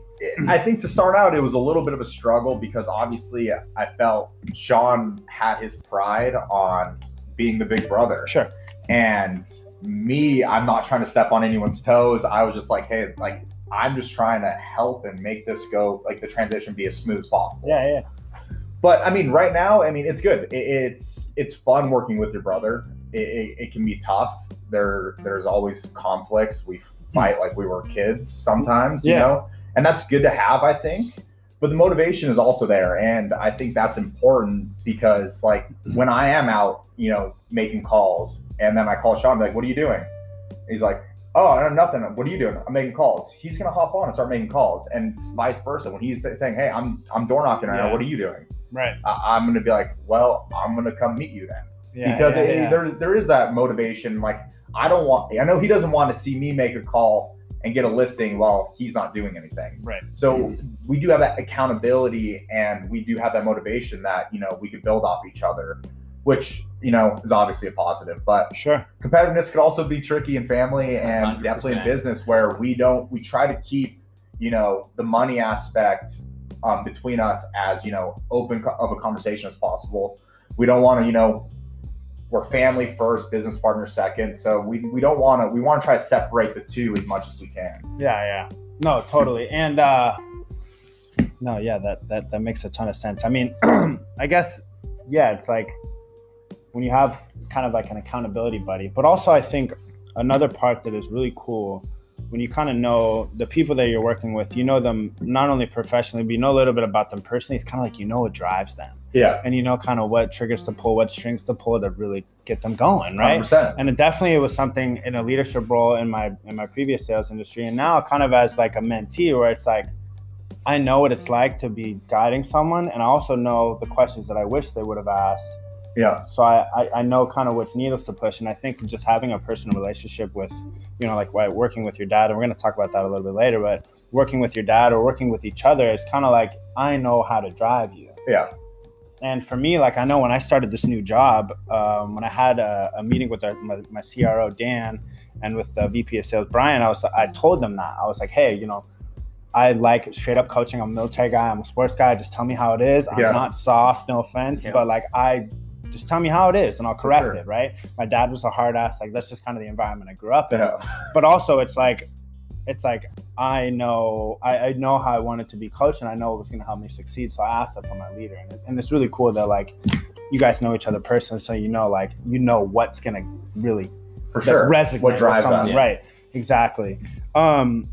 I think to start out, it was a little bit of a struggle because obviously I felt Sean had his pride on being the big brother. Sure. And me, I'm not trying to step on anyone's toes. I was just like, hey, like I'm just trying to help and make this go like the transition be as smooth as possible. Yeah, yeah. But I mean, right now, I mean, it's good. it's it's fun working with your brother. It, it, it can be tough. There there's always conflicts. We fight hmm. like we were kids sometimes. Yeah. You know and that's good to have, I think. But the motivation is also there, and I think that's important because, like, when I am out, you know, making calls, and then I call Sean, like, "What are you doing?" He's like, "Oh, I nothing. What are you doing? I'm making calls." He's gonna hop on and start making calls, and vice versa. When he's saying, "Hey, I'm I'm door knocking right yeah. now. What are you doing?" Right. I, am gonna be like, "Well, I'm gonna come meet you then." Yeah, because yeah, it, there there is that motivation. Like, I don't want. I know he doesn't want to see me make a call and get a listing while he's not doing anything. Right. So we do have that accountability and we do have that motivation that, you know, we can build off each other, which, you know, is obviously a positive. But sure. Competitiveness could also be tricky in family and 100%. definitely in business where we don't we try to keep, you know, the money aspect um, between us as, you know, open of a conversation as possible. We don't want to, you know, we're family first, business partner second. So we, we don't want to, we want to try to separate the two as much as we can. Yeah, yeah. No, totally. And, uh, no, yeah, that, that, that makes a ton of sense. I mean, I guess, yeah, it's like when you have kind of like an accountability buddy, but also I think another part that is really cool when you kind of know the people that you're working with, you know them not only professionally, but you know a little bit about them personally. It's kind of like you know what drives them. Yeah. And you know kind of what triggers to pull, what strings to pull to really get them going, right? 100%. And it definitely it was something in a leadership role in my in my previous sales industry, and now kind of as like a mentee, where it's like I know what it's like to be guiding someone, and I also know the questions that I wish they would have asked Yeah. So I, I, I know kind of which needles to push. And I think just having a personal relationship with, you know, like working with your dad, and we're going to talk about that a little bit later, but working with your dad or working with each other is kind of like, I know how to drive you. Yeah. And for me, like I know when I started this new job, um, when I had a, a meeting with our, my, my CRO Dan and with the VP of Sales Brian, I was I told them that I was like, hey, you know, I like straight up coaching. I'm a military guy. I'm a sports guy. Just tell me how it is. I'm yeah. not soft. No offense, yeah. but like I just tell me how it is and I'll correct sure. it. Right. My dad was a hard ass. Like that's just kind of the environment I grew up in. Yeah. But also, it's like it's like I know I, I, know how I wanted to be coached and I know it was going to help me succeed. So I asked that from my leader, and, and it's really cool that like you guys know each other personally, so you know like you know what's going to really for sure resonate what drives someone, us. right? Exactly. Um,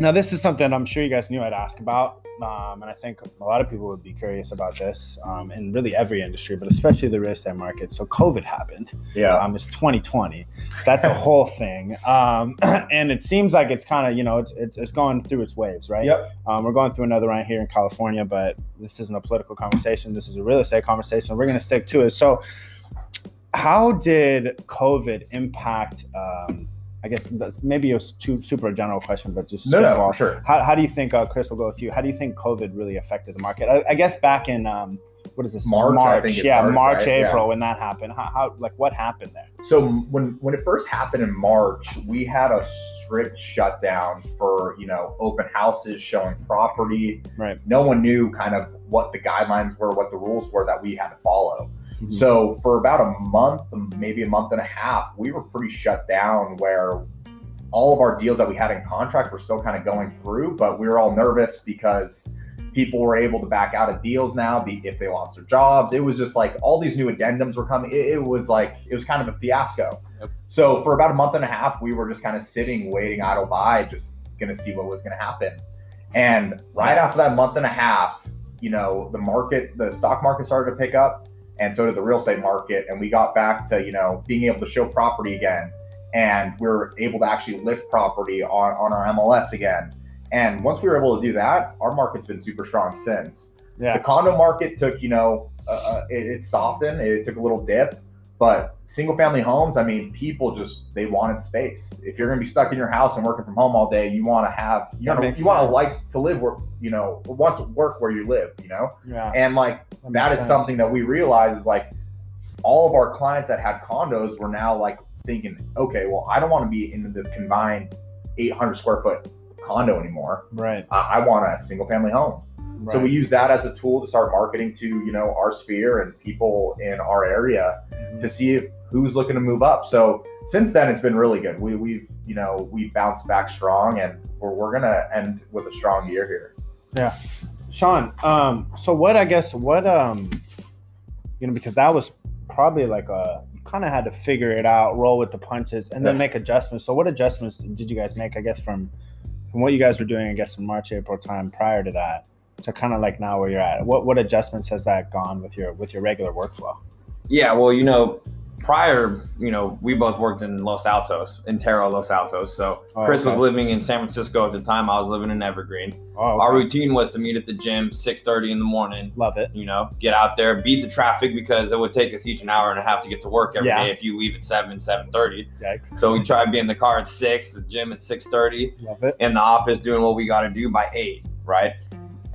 now this is something I'm sure you guys knew I'd ask about. Um, and I think a lot of people would be curious about this um, in really every industry, but especially the real estate market. So COVID happened. Yeah. Um, it's 2020. That's a whole thing. Um, and it seems like it's kind of, you know, it's, it's, it's going through its waves, right? Yep. Um, we're going through another round here in California, but this isn't a political conversation. This is a real estate conversation. We're going to stick to it. So how did COVID impact um, I guess that's maybe a too super general question, but just no, no, sure. How, how do you think, uh, Chris? We'll go with you. How do you think COVID really affected the market? I, I guess back in um, what is this? March, March yeah, started, March, right? April, yeah. when that happened. How, how, like, what happened there? So when when it first happened in March, we had a strict shutdown for you know open houses, showing property. Right. No one knew kind of what the guidelines were, what the rules were that we had to follow. Mm-hmm. So for about a month, maybe a month and a half, we were pretty shut down where all of our deals that we had in contract were still kind of going through, but we were all nervous because people were able to back out of deals now if they lost their jobs. It was just like all these new addendums were coming. It, was like it was kind of a fiasco. Yep. So for about a month and a half, we were just kind of sitting, waiting idle by, just gonna see what was gonna happen. And right after that month and a half, you know, the market, the stock market started to pick up, and so did the real estate market, and we got back to you know being able to show property again and we are able to actually list property on, on our MLS again. And once we were able to do that, our market's been super strong since. Yeah. The condo market took, you know, uh, uh, it, it, softened, it took a little dip, but single family homes, I mean, people just they wanted space. If you're going to be stuck in your house and working from home all day, you want to have you know you want to like to live where you know want to work where you live, you know. Yeah. And like that, that is sense. something that we realize is like all of our clients that had condos were now like thinking, okay, well, I don't want to be in this combined 800 square foot condo anymore. Right. Uh, I want a single family home. Right. So we use that as a tool to start marketing to you know our sphere and people in our area mm-hmm. to see who's looking to move up. So since then, it's been really good. We, we've you know we bounced back strong, and we're, we're gonna end with a strong year here. Yeah, Sean. Um, so what I guess what um, you know because that was probably like a kind of had to figure it out, roll with the punches, and then make adjustments. So, what adjustments did you guys make? I guess from from what you guys were doing, I guess in March, April time prior to that, to kind of like now where you're at. What what adjustments has that gone with your with your regular workflow? Yeah, well, you know, prior, you know, we both worked in Los Altos, Intero Los Altos. So oh, Chris okay. was living in San Francisco at the time. I was living in Evergreen. Oh, okay. Our routine was to meet at the gym 6:30 in the morning. Love it. You know, get out there, beat the traffic because it would take us each an hour and a half to get to work every yeah. day if you leave at 7, 7:30. Yikes. So we try to be in the car at 6, the gym at 6:30. Love it. In the office doing what we got to do by 8, right?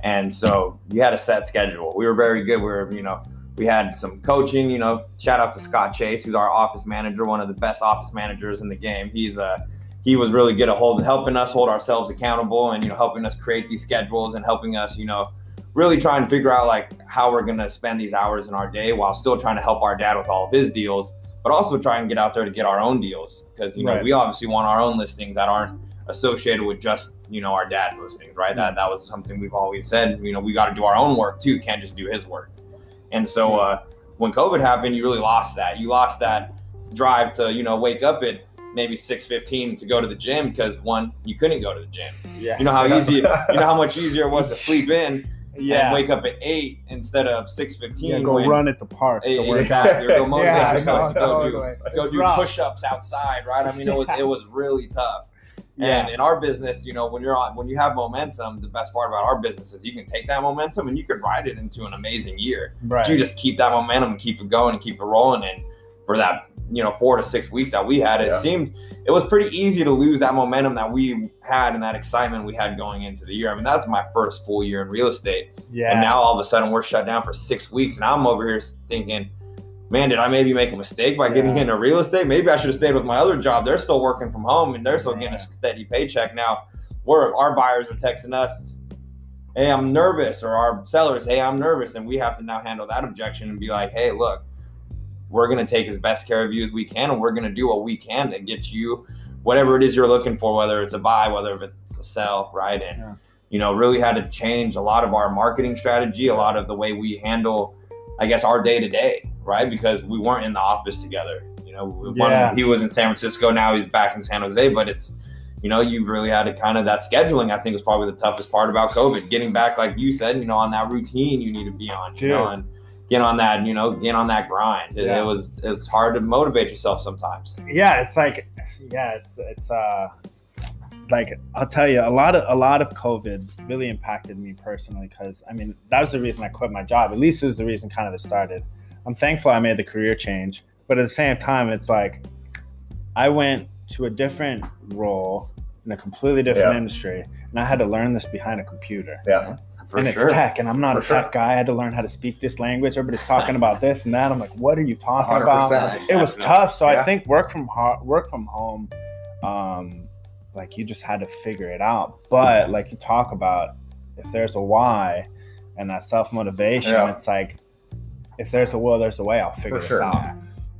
And so you had a set schedule. We were very good. We were, you know, we had some coaching, you know, shout out to Scott Chase, who's our office manager, one of the best office managers in the game. He's uh he was really good at holding helping us hold ourselves accountable and you know helping us create these schedules and helping us, you know, really try and figure out like how we're gonna spend these hours in our day while still trying to help our dad with all of his deals, but also try and get out there to get our own deals. Because you know, right. we obviously want our own listings that aren't associated with just you know our dad's listings, right? That that was something we've always said. You know, we got to do our own work too. Can't just do his work. And so uh, when COVID happened, you really lost that. You lost that drive to you know wake up at maybe 6:15 to go to the gym because one you couldn't go to the gym. Yeah. You know how easy you know how much easier it was to sleep in yeah. and wake up at 8 instead of 6:15 yeah, go when, run at the park. Exactly. Or go motivate yeah, yourself to go do go do push-ups outside, right? I mean it was it was really tough. And in our business, you know, when you're on, when you have momentum, the best part about our business is you can take that momentum and you can ride it into an amazing year. Right. But you just keep that momentum and keep it going and keep it rolling. And for that, you know, four to six weeks that we had, it yeah. seemed it was pretty easy to lose that momentum that we had and that excitement we had going into the year. I mean, that's my first full year in real estate. Yeah. And now all of a sudden we're shut down for six weeks, and I'm over here thinking, man, did I maybe make a mistake by getting yeah. into real estate? Maybe I should have stayed with my other job. They're still working from home and they're still getting a steady paycheck. Now, we're our buyers are texting us, hey, I'm nervous, or our sellers, hey, I'm nervous, and we have to now handle that objection and be like, hey, look we're going to take as best care of you as we can and we're going to do what we can to get you whatever it is you're looking for whether it's a buy whether it's a sell right and yeah. you know really had to change a lot of our marketing strategy a lot of the way we handle i guess our day to day right because we weren't in the office together you know yeah. he was in san francisco now he's back in san jose but it's you know you really had to kind of that scheduling i think was probably the toughest part about covid getting back like you said you know on that routine you need to be on you know and get on that, you know, get on that grind. It, yeah. it was it's hard to motivate yourself sometimes. Yeah, it's like yeah, it's it's uh like I'll tell you, a lot of a lot of COVID really impacted me personally because I mean that was the reason I quit my job. At least it was the reason kind of it started. I'm thankful I made the career change, but at the same time, it's like I went to a different role in a completely different yeah. industry, and I had to learn this behind a computer. Yeah. For and sure. it's tech, and I'm not For a tech sure. guy. I had to learn how to speak this language. Everybody's talking about this and that. I'm like, what are you talking 100%. about? It was tough. So yeah. I think work from ho- work from home, um, like you just had to figure it out. But like you talk about, if there's a why, and that self motivation, yeah. it's like, if there's a will, there's a way. I'll figure this sure. out.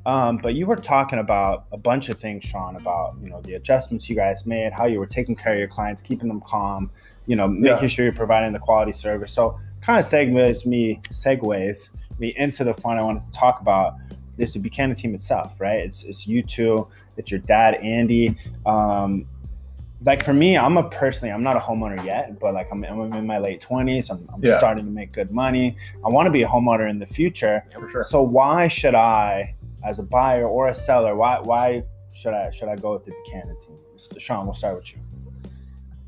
Um, but you were talking about a bunch of things, Sean, about you know the adjustments you guys made, how you were taking care of your clients, keeping them calm, you know, making yeah. sure you're providing the quality service. So kind of segues me segues me into the fun I wanted to talk about is the Buchanan team itself, right? It's it's you two, it's your dad, Andy. Um, like for me, I'm a personally, I'm not a homeowner yet, but like I'm, I'm in my late 20s. I'm, I'm yeah. starting to make good money. I want to be a homeowner in the future. Yeah, sure. So why should I, as a buyer or a seller, why why should I should I go with the Buchanan team? Sean, we'll start with you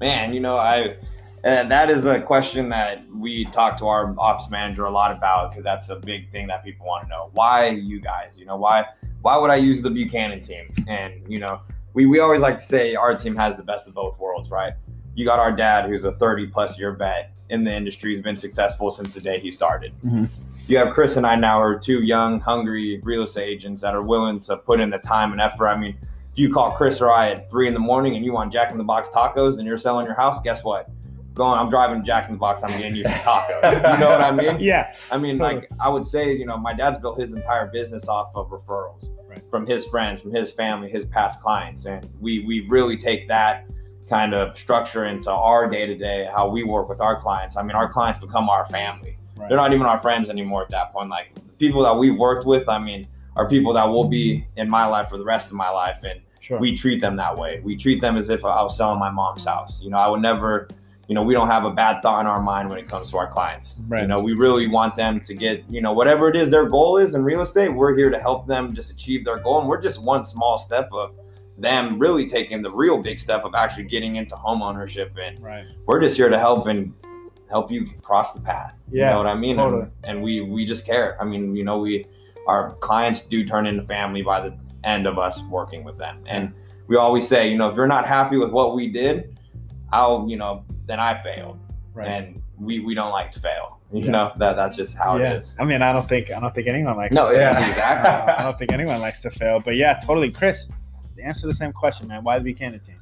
man, you know, I and that is a question that we talk to our office manager a lot about because that's a big thing that people want to know. Why you guys? You know, why why would I use the Buchanan team? And you know, we we always like to say our team has the best of both worlds, right? You got our dad, who's a 30 plus year vet in the industry, has been successful since the day he started. Mm-hmm. You have Chris and I now are two young, hungry real estate agents that are willing to put in the time and effort. I mean, if you call Chris or I at three in the morning and you want Jack in the Box tacos and you're selling your house, guess what? Going, I'm driving Jack in the Box. I'm getting you some tacos. you know what I mean? Yeah. I mean, totally. like I would say, you know, my dad's built his entire business off of referrals. From his friends, from his family, his past clients, and we we really take that kind of structure into our day to day, how we work with our clients. I mean, our clients become our family. Right. They're not even our friends anymore at that point. Like the people that we've worked with, I mean, are people that will be in my life for the rest of my life. And Sure. We treat them that way. We treat them as if I was selling my mom's house. You know, I would never, you know, we don't have a bad thought in our mind when it comes to our clients. Right. You know, we really want them to get, you know, whatever it is their goal is in real estate, we're here to help them just achieve their goal. And we're just one small step of them really taking the real big step of actually getting into home ownership. And right. we're just here to help and help you cross the path. Yeah. You know what I mean? Totally. And, and we we just care. I mean, you know, we our clients do turn into family by the end of us working with them. And we always say, you know, if you're not happy with what we did, I'll, you know, then I failed. Right. And we we don't like to fail. You yeah. know, that that's just how yeah. it is. I mean, I don't think I don't think anyone likes no, to yeah, fail. exactly. I don't think anyone likes to fail. But yeah, totally. Chris, to answer the same question, man, why the Buchanan team?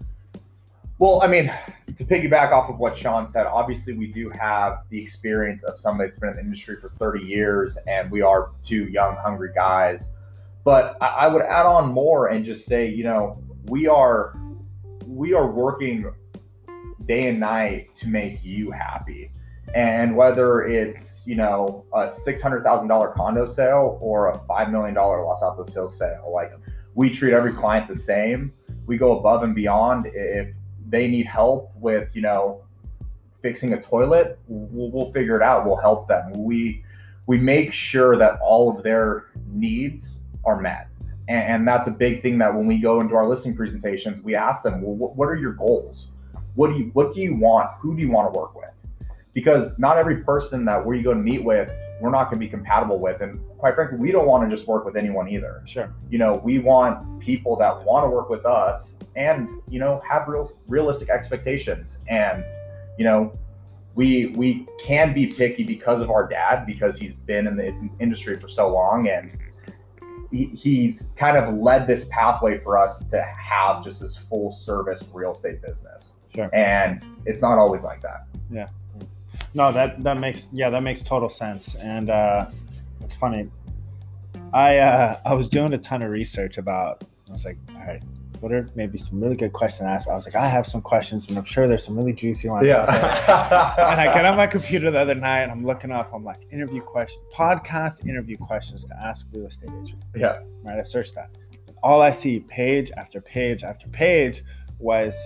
Well, I mean, to piggyback off of what Sean said, obviously we do have the experience of somebody that's been in the industry for 30 years, and we are two young, hungry guys but I, I would add on more and just say, you know, we are we are working day and night to make you happy. And whether it's, you know, a $600,000 condo sale or a $5 million Los Altos Hills sale, like we treat every client the same. We go above and beyond. If they need help with, you know, fixing a toilet, we'll, we'll figure it out. We'll help them. We, we make sure that all of their needs are met. And, and, that's a big thing that when we go into our listing presentations, we ask them, well, what, what are your goals? What do you what do you want? Who do you want to work with? Because not every person that we go to meet with, we're not going to be compatible with. And quite frankly, we don't want to just work with anyone either. Sure. You know, we want people that want to work with us and, you know, have real realistic expectations. And, you know, we we can be picky because of our dad because he's been in the industry for so long and he, he's kind of led this pathway for us to have just this full service real estate business. Sure. And it's not always like that. Yeah. No, that that makes yeah, that makes total sense. And uh it's funny. I uh I was doing a ton of research about I was like, all right, what are maybe some really good questions to ask? I was like, I have some questions, and I'm sure there's some really juicy ones. Yeah. and I get on my computer the other night and I'm looking up, I'm like, interview question, podcast interview questions to ask real estate agent. Yeah. Right. I searched that. All I see page after page after page was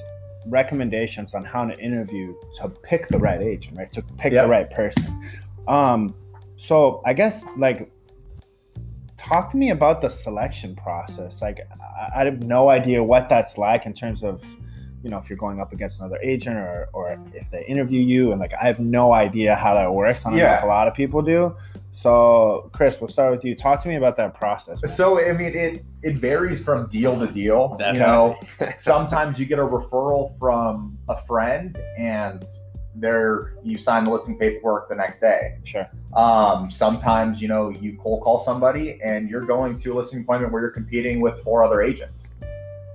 recommendations on how to interview to pick the right agent, right? To pick yep. the right person. Um, so I guess like talk to me about the selection process. Like I, I have no idea what that's like in terms of you know if you're going up against another agent or or if they interview you and like I have no idea how that works. I don't yeah. know if a lot of people do. So Chris, we'll start with you. Talk to me about that process. Man. So I mean it it varies from deal to deal. Definitely. You know, sometimes you get a referral from a friend and there you sign the listing paperwork the next day. Sure. Um, sometimes you know you cold call somebody and you're going to a listing appointment where you're competing with four other agents.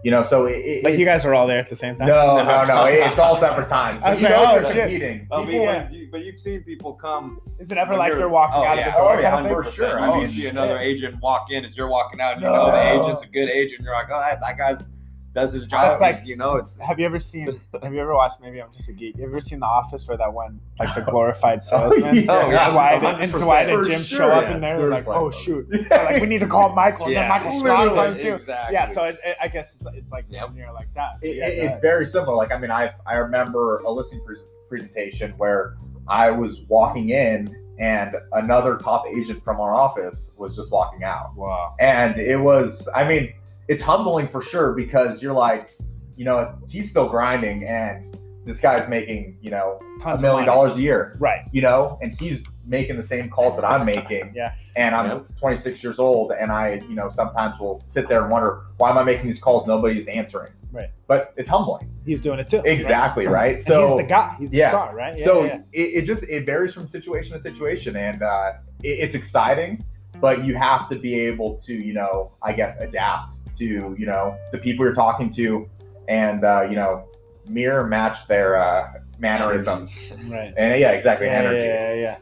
You know, so it, like you guys are all there at the same time. No, no, no. it's all separate times. I was like, oh shit. Competing. I mean, yeah. you, but you've seen people come. Is it ever like you're, you're walking oh, out yeah. of the door? Oh yeah, for sure. I mean, oh, you see another agent walk in as you're walking out, and you no. know the agent's a good agent. You're like, oh, that, that guy's does his job. like you know, it's. Have you ever seen? Have you ever watched? Maybe I'm just a geek. Have you ever seen The Office where that one, like the glorified salesman? oh, yeah. Oh, yeah. Dwight and Dwight and Jim sure, show up yes. and they're like, "Oh shoot!" like we need to call Michael. And then Michael Scott comes too. Exactly. Yeah, so it, it, I guess it's, it's like yep. near like that. So, yeah, it's very simple. Like I mean, I I remember a listing presentation where I was walking in and another top agent from our office was just walking out. Wow. And it was, I mean it's humbling for sure because you're like, you know, he's still grinding and this guy's making, you know, a million dollars a year. Right. You know, and he's making the same calls that I'm making. yeah. And I'm yeah. 26 years old and I, you know, sometimes will sit there and wonder, why am I making these calls? Nobody's answering. Right. But it's humbling. He's doing it too. Exactly. Right. right? So he's the guy. He's the yeah. star, right? Yeah, so yeah, It, it, just, it varies from situation to situation and uh, it, it's exciting, but you have to be able to, you know, I guess adapt to you know the people you're talking to, and uh, you know mirror match their uh, mannerisms. Right. And yeah, exactly. Yeah, energy. Yeah, yeah,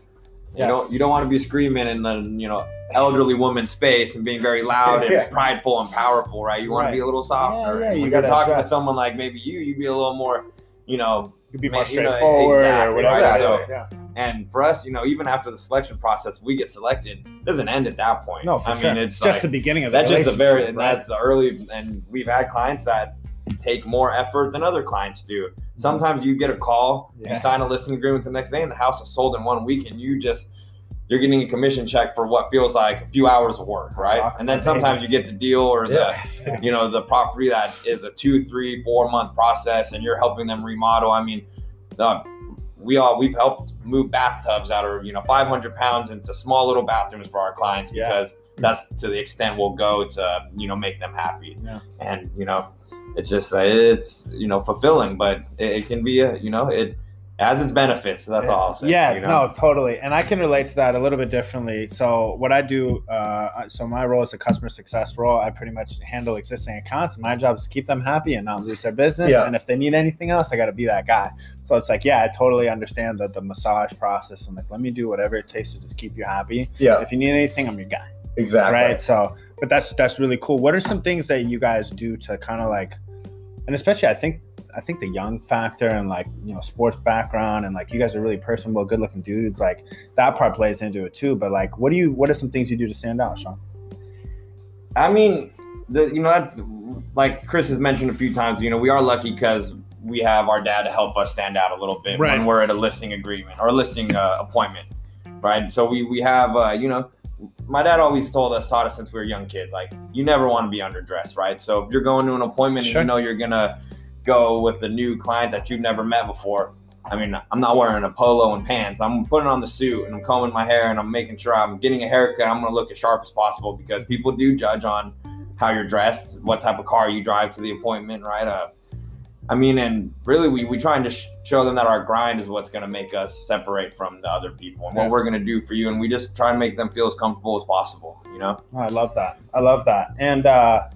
yeah. You don't you don't want to be screaming in the you know elderly woman's face and being very loud and yeah. prideful and powerful, right? You want right. to be a little softer. Yeah, yeah, when you are talking adjust. to someone like maybe you, you'd be a little more, you know, you be more straightforward you know, exactly, or whatever. Right? So, yeah. And for us, you know, even after the selection process, we get selected. doesn't end at that point. No, I sure. mean, it's just like, the beginning of that. that's just the very and right? that's the early. And we've had clients that take more effort than other clients do. Sometimes you get a call, yeah. you sign a listing agreement the next day, and the house is sold in one week, and you just you're getting a commission check for what feels like a few hours of work, right? And then sometimes you get the deal or the, yeah. you know, the property that is a two, three, four month process, and you're helping them remodel. I mean, uh, we all we've helped move bathtubs out of you know 500 pounds into small little bathrooms for our clients because that's to the extent we'll go to you know make them happy. Yeah. And you know, it's just uh, it's you know fulfilling, but it, it can be a you know it has its benefits. So that's yeah. all I'll say. Yeah, you know? no, totally. And I can relate to that a little bit differently. So what I do, uh, so my role is a customer success role. I pretty much handle existing accounts. My job is to keep them happy and not lose their business. Yeah. And if they need anything else, I got to be that guy. So it's like, yeah, I totally understand that the massage process. I'm like, let me do whatever it takes to just keep you happy. Yeah. If you need anything, I'm your guy. Exactly. Right. So, but that's that's really cool. What are some things that you guys do to kind of like, and especially I think I think the young factor and like you know sports background and like you guys are really personable, good looking dudes. Like that part plays into it too. But like, what do you? What are some things you do to stand out, Sean? I mean, the you know that's like Chris has mentioned a few times. You know, we are lucky because we have our dad to help us stand out a little bit right. when we're at a listing agreement or a listing uh, appointment, right? So we we have uh, you know my dad always told us, taught us since we were young kids, like you never want to be underdressed, right? So if you're going to an appointment sure. and you know you're gonna go with a new client that you've never met before, I mean, I'm not wearing a polo and pants. I'm putting on the suit and I'm combing my hair and I'm making sure I'm getting a haircut. I'm going to look as sharp as possible because people do judge on how you're dressed, what type of car you drive to the appointment, right? Uh, I mean, and really, we, we try and just show them that our grind is what's going to make us separate from the other people and what we're going to do for you. And we just try and make them feel as comfortable as possible, you know? I love that. I love that. And uh,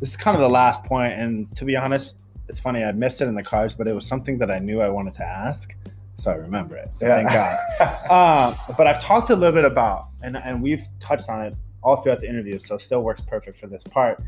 this is kind of the last point. And to be honest, it's funny, I missed it in the cards, but it was something that I knew I wanted to ask. So I remember it. So yeah. thank God. uh, but I've talked a little bit about, and, and we've touched on it all throughout the interview, so still works perfect for this part.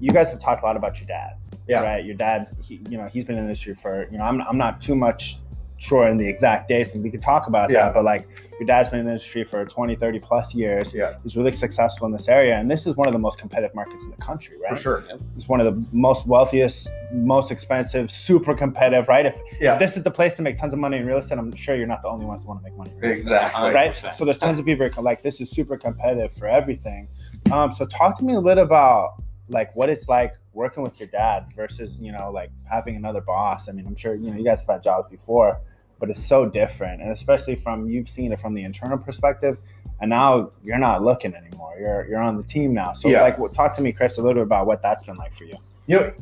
You guys have talked a lot about your dad. Yeah. Right. Your dad's, he, you know, he's been in the industry for, you know, I'm, I'm not too much sure in the exact dates and we could talk about yeah. that but like your dad's been in the industry for 20 30 plus years. Yeah. He's really successful in this area and this is one of the most competitive markets in the country right? For sure. It's one of the most wealthiest most expensive super competitive right? If, yeah. if this is the place to make tons of money in real estate i'm sure you're not the only ones who want to make money exactly estate, right? So there's tons of people like this is super competitive for everything. Um, so talk to me a bit about like what it's like working with your dad versus you know like having another boss. I mean i'm sure you know you guys have had jobs before but it's so different and especially from you've seen it from the internal perspective and now you're not looking anymore you're you're on the team now so yeah. like talk to me chris a little bit about what that's been like for you you know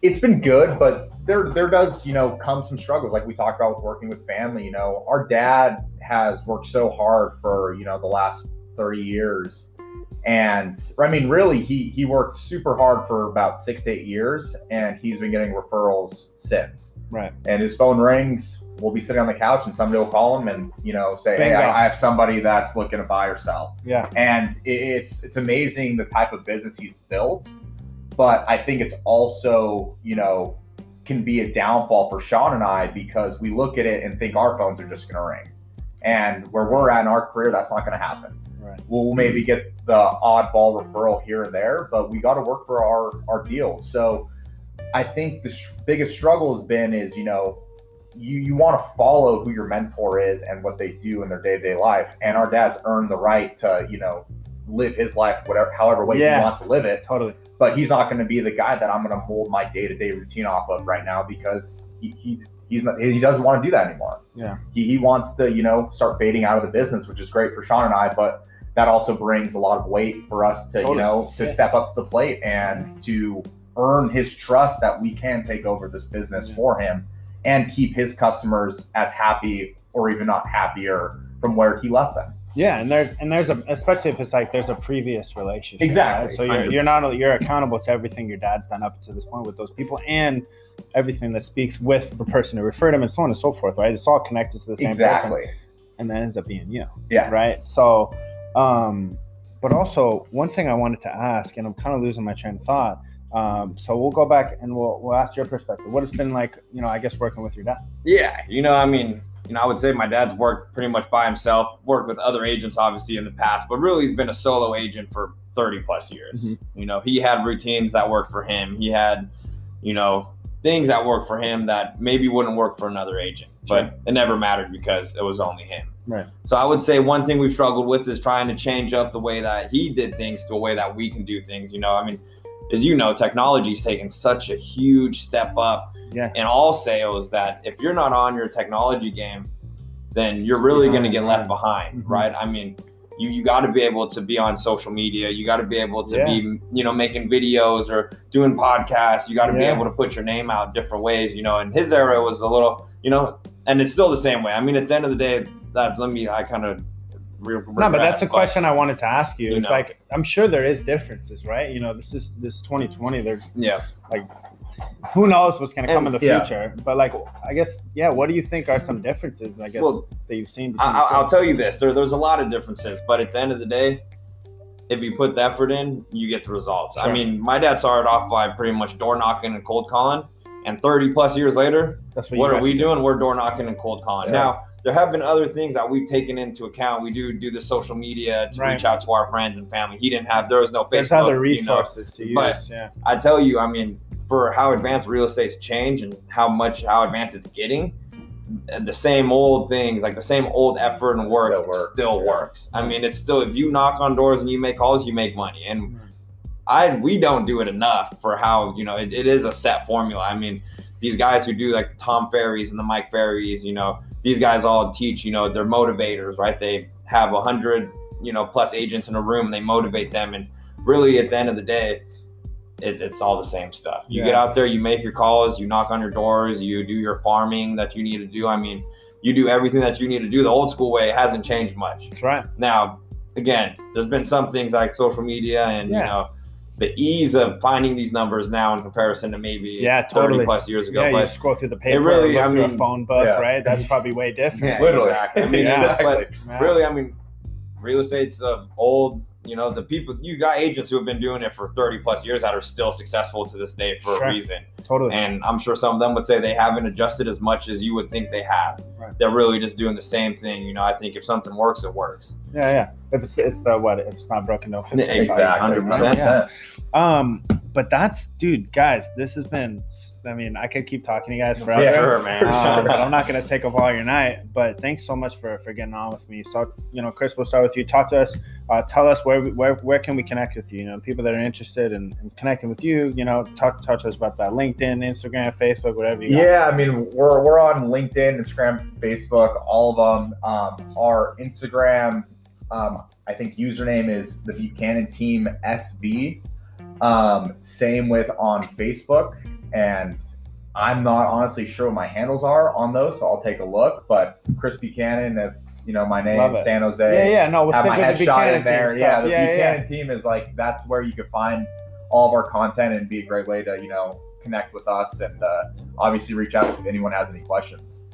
it's been good but there there does you know come some struggles like we talked about with working with family you know our dad has worked so hard for you know the last 30 years and I mean, really, he he worked super hard for about six to eight years, and he's been getting referrals since. Right. And his phone rings. We'll be sitting on the couch, and somebody will call them and you know say, Bingo. "Hey, I, I, have somebody that's looking to buy or sell." Yeah. And it's it's amazing the type of business he's built, but I think it's also you know can be a downfall for Sean and I because we look at it and think our phones are just going to ring, and where we're at in our career, that's not going to happen. Right. We'll maybe get the oddball referral here and there, but we got to work for our our deals. So I think the sh- biggest struggle has been is you know you you want to follow who your mentor is and what they do in their day to day life, and our dad's earned the right to you know live his life whatever however way yeah, he wants to live it. Totally. But he's not going to be the guy that I'm going to mold my day to day routine off of right now because he, he he's not, he doesn't want to do that anymore. Yeah. He, he wants to, you know, start fading out of the business, which is great for Sean and I, but that also brings a lot of weight for us to, totally. you know, to yeah. step up to the plate and mm-hmm. to earn his trust that we can take over this business yeah. for him and keep his customers as happy or even not happier from where he left them. Yeah, and there's and there's a especially if it's like there's a previous relationship. Exactly. Right? So you're, you're not you're accountable to everything your dad's done up to this point with those people and everything that speaks with the person who referred him and so on and so forth. Right? It's all connected to the same exactly. person. And that ends up being you. Yeah. Right. So um, but also, one thing I wanted to ask, and I'm kind of losing my train of thought. Um, so we'll go back and we'll we'll ask your perspective. What it's been like, you know, I guess working with your dad? Yeah, you know, I mean, you know, I would say my dad's worked pretty much by himself. Worked with other agents, obviously, in the past, but really, he's been a solo agent for 30 plus years. Mm-hmm. You know, he had routines that worked for him. He had, you know, things that worked for him that maybe wouldn't work for another agent, sure. but it never mattered because it was only him. Right. So I would say one thing we've struggled with is trying to change up the way that he did things to a way that we can do things. You know, I mean, as you know, technology's taken such a huge step up yeah. in all sales that if you're not on your technology game, then you're really going to get left behind, mm-hmm. right? I mean, you you got to be able to be on social media. You got to be able to yeah. be you know making videos or doing podcasts. You got to yeah. be able to put your name out different ways. You know, and his era was a little you know, and it's still the same way. I mean, at the end of the day, that let me I kind of no, but that's the question I wanted to ask you. It's know. like I'm sure there is differences, right? You know, this is this 2020. There's yeah, like who knows what's going to come in the yeah. future. But like, I guess yeah. What do you think are some differences? I guess well, that you've seen. I, will tell you this: there, there's a lot of differences, but at the end of the day, if you put the effort in, you get the results. Sure. I mean, my dad started off by pretty much door knocking and cold calling, and 30 plus years later, That's what, what are we do. doing? We're door knocking and cold calling. Now there have been other things that we've taken into account. We do do the social media to right. reach out to our friends and family. He didn't have there was no Facebook. There's other resources you know, to use. But yeah. I tell you, I mean, for how advanced real estate's changed and how much how advanced it's getting, the same old things, like the same old effort and work, still, work. still works. I mean, it's still if you knock on doors and you make calls, you make money. And I we don't do it enough for how you know it, it is a set formula. I mean, these guys who do like the Tom Ferrys and the Mike Ferrys, you know, these guys all teach. You know, they're motivators, right? They have a hundred you know plus agents in a room, and they motivate them. And really, at the end of the day, it, it's all the same stuff. You yeah. get out there, you make your calls, you knock on your doors, you do your farming that you need to do. I mean, you do everything that you need to do. The old school way hasn't changed much. That's right. Now, again, there's been some things like social media and yeah. you know the ease of finding these numbers now in comparison to maybe yeah, totally. 30 plus years ago. Yeah, but you scroll through the paper, really, look I through mean, a phone book, yeah. right? That's probably way different. Yeah, Literally. Exactly. I mean, yeah. but really, I mean, real estate's an old you know, the people you got agents who have been doing it for 30 plus years that are still successful to this day for sure. a reason. Totally. And I'm sure some of them would say they haven't adjusted as much as you would think they have. Right. They're really just doing the same thing. You know, I think if something works, it works. Yeah, yeah. If it's it's the what if it's not broken, don't fix it. Exactly. 100%. Yeah. Um, but that's dude, guys. This has been. I mean, I could keep talking to you guys forever. Yeah, sure, man. Um, but I'm not gonna take up all your night. But thanks so much for for getting on with me. So you know, Chris, we'll start with you. Talk to us. Uh, tell us where where where can we connect with you? You know, people that are interested in, in connecting with you. You know, talk talk to us about that. LinkedIn, Instagram, Facebook, whatever. you Yeah, I mean, we're we're on LinkedIn, Instagram, Facebook, all of them. Um, our Instagram. Um, I think username is the Buchanan Team SV. Um, same with on Facebook, and I'm not honestly sure what my handles are on those, so I'll take a look. But Chris Buchanan, that's you know my name, San Jose. Yeah, yeah, no, we'll have my headshot in there. Yeah, the yeah, Buchanan yeah. team is like that's where you can find all of our content and be a great way to you know connect with us and uh, obviously reach out if anyone has any questions.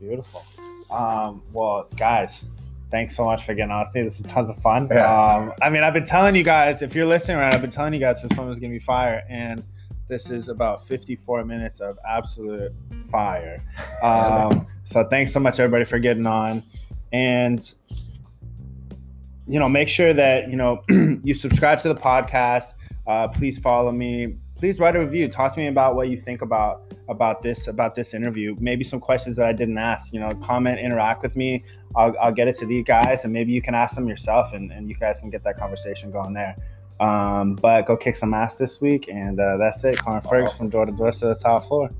Beautiful. Um, well, guys, thanks so much for getting on with me. This is tons of fun. Yeah. Um, I mean, I've been telling you guys, if you're listening right, I've been telling you guys this one was gonna be fire, and this is about 54 minutes of absolute fire. Um, so thanks so much, everybody, for getting on, and you know, make sure that you know you subscribe to the podcast. Uh, please follow me. Please write a review. Talk to me about what you think about about this about this interview. Maybe some questions that I didn't ask. You know, comment, interact with me. I'll, I'll get it to these guys, and maybe you can ask them yourself, and, and you guys can get that conversation going there. Um, but go kick some ass this week, and uh, that's it. Connor Fergus from Door to Door to the top floor.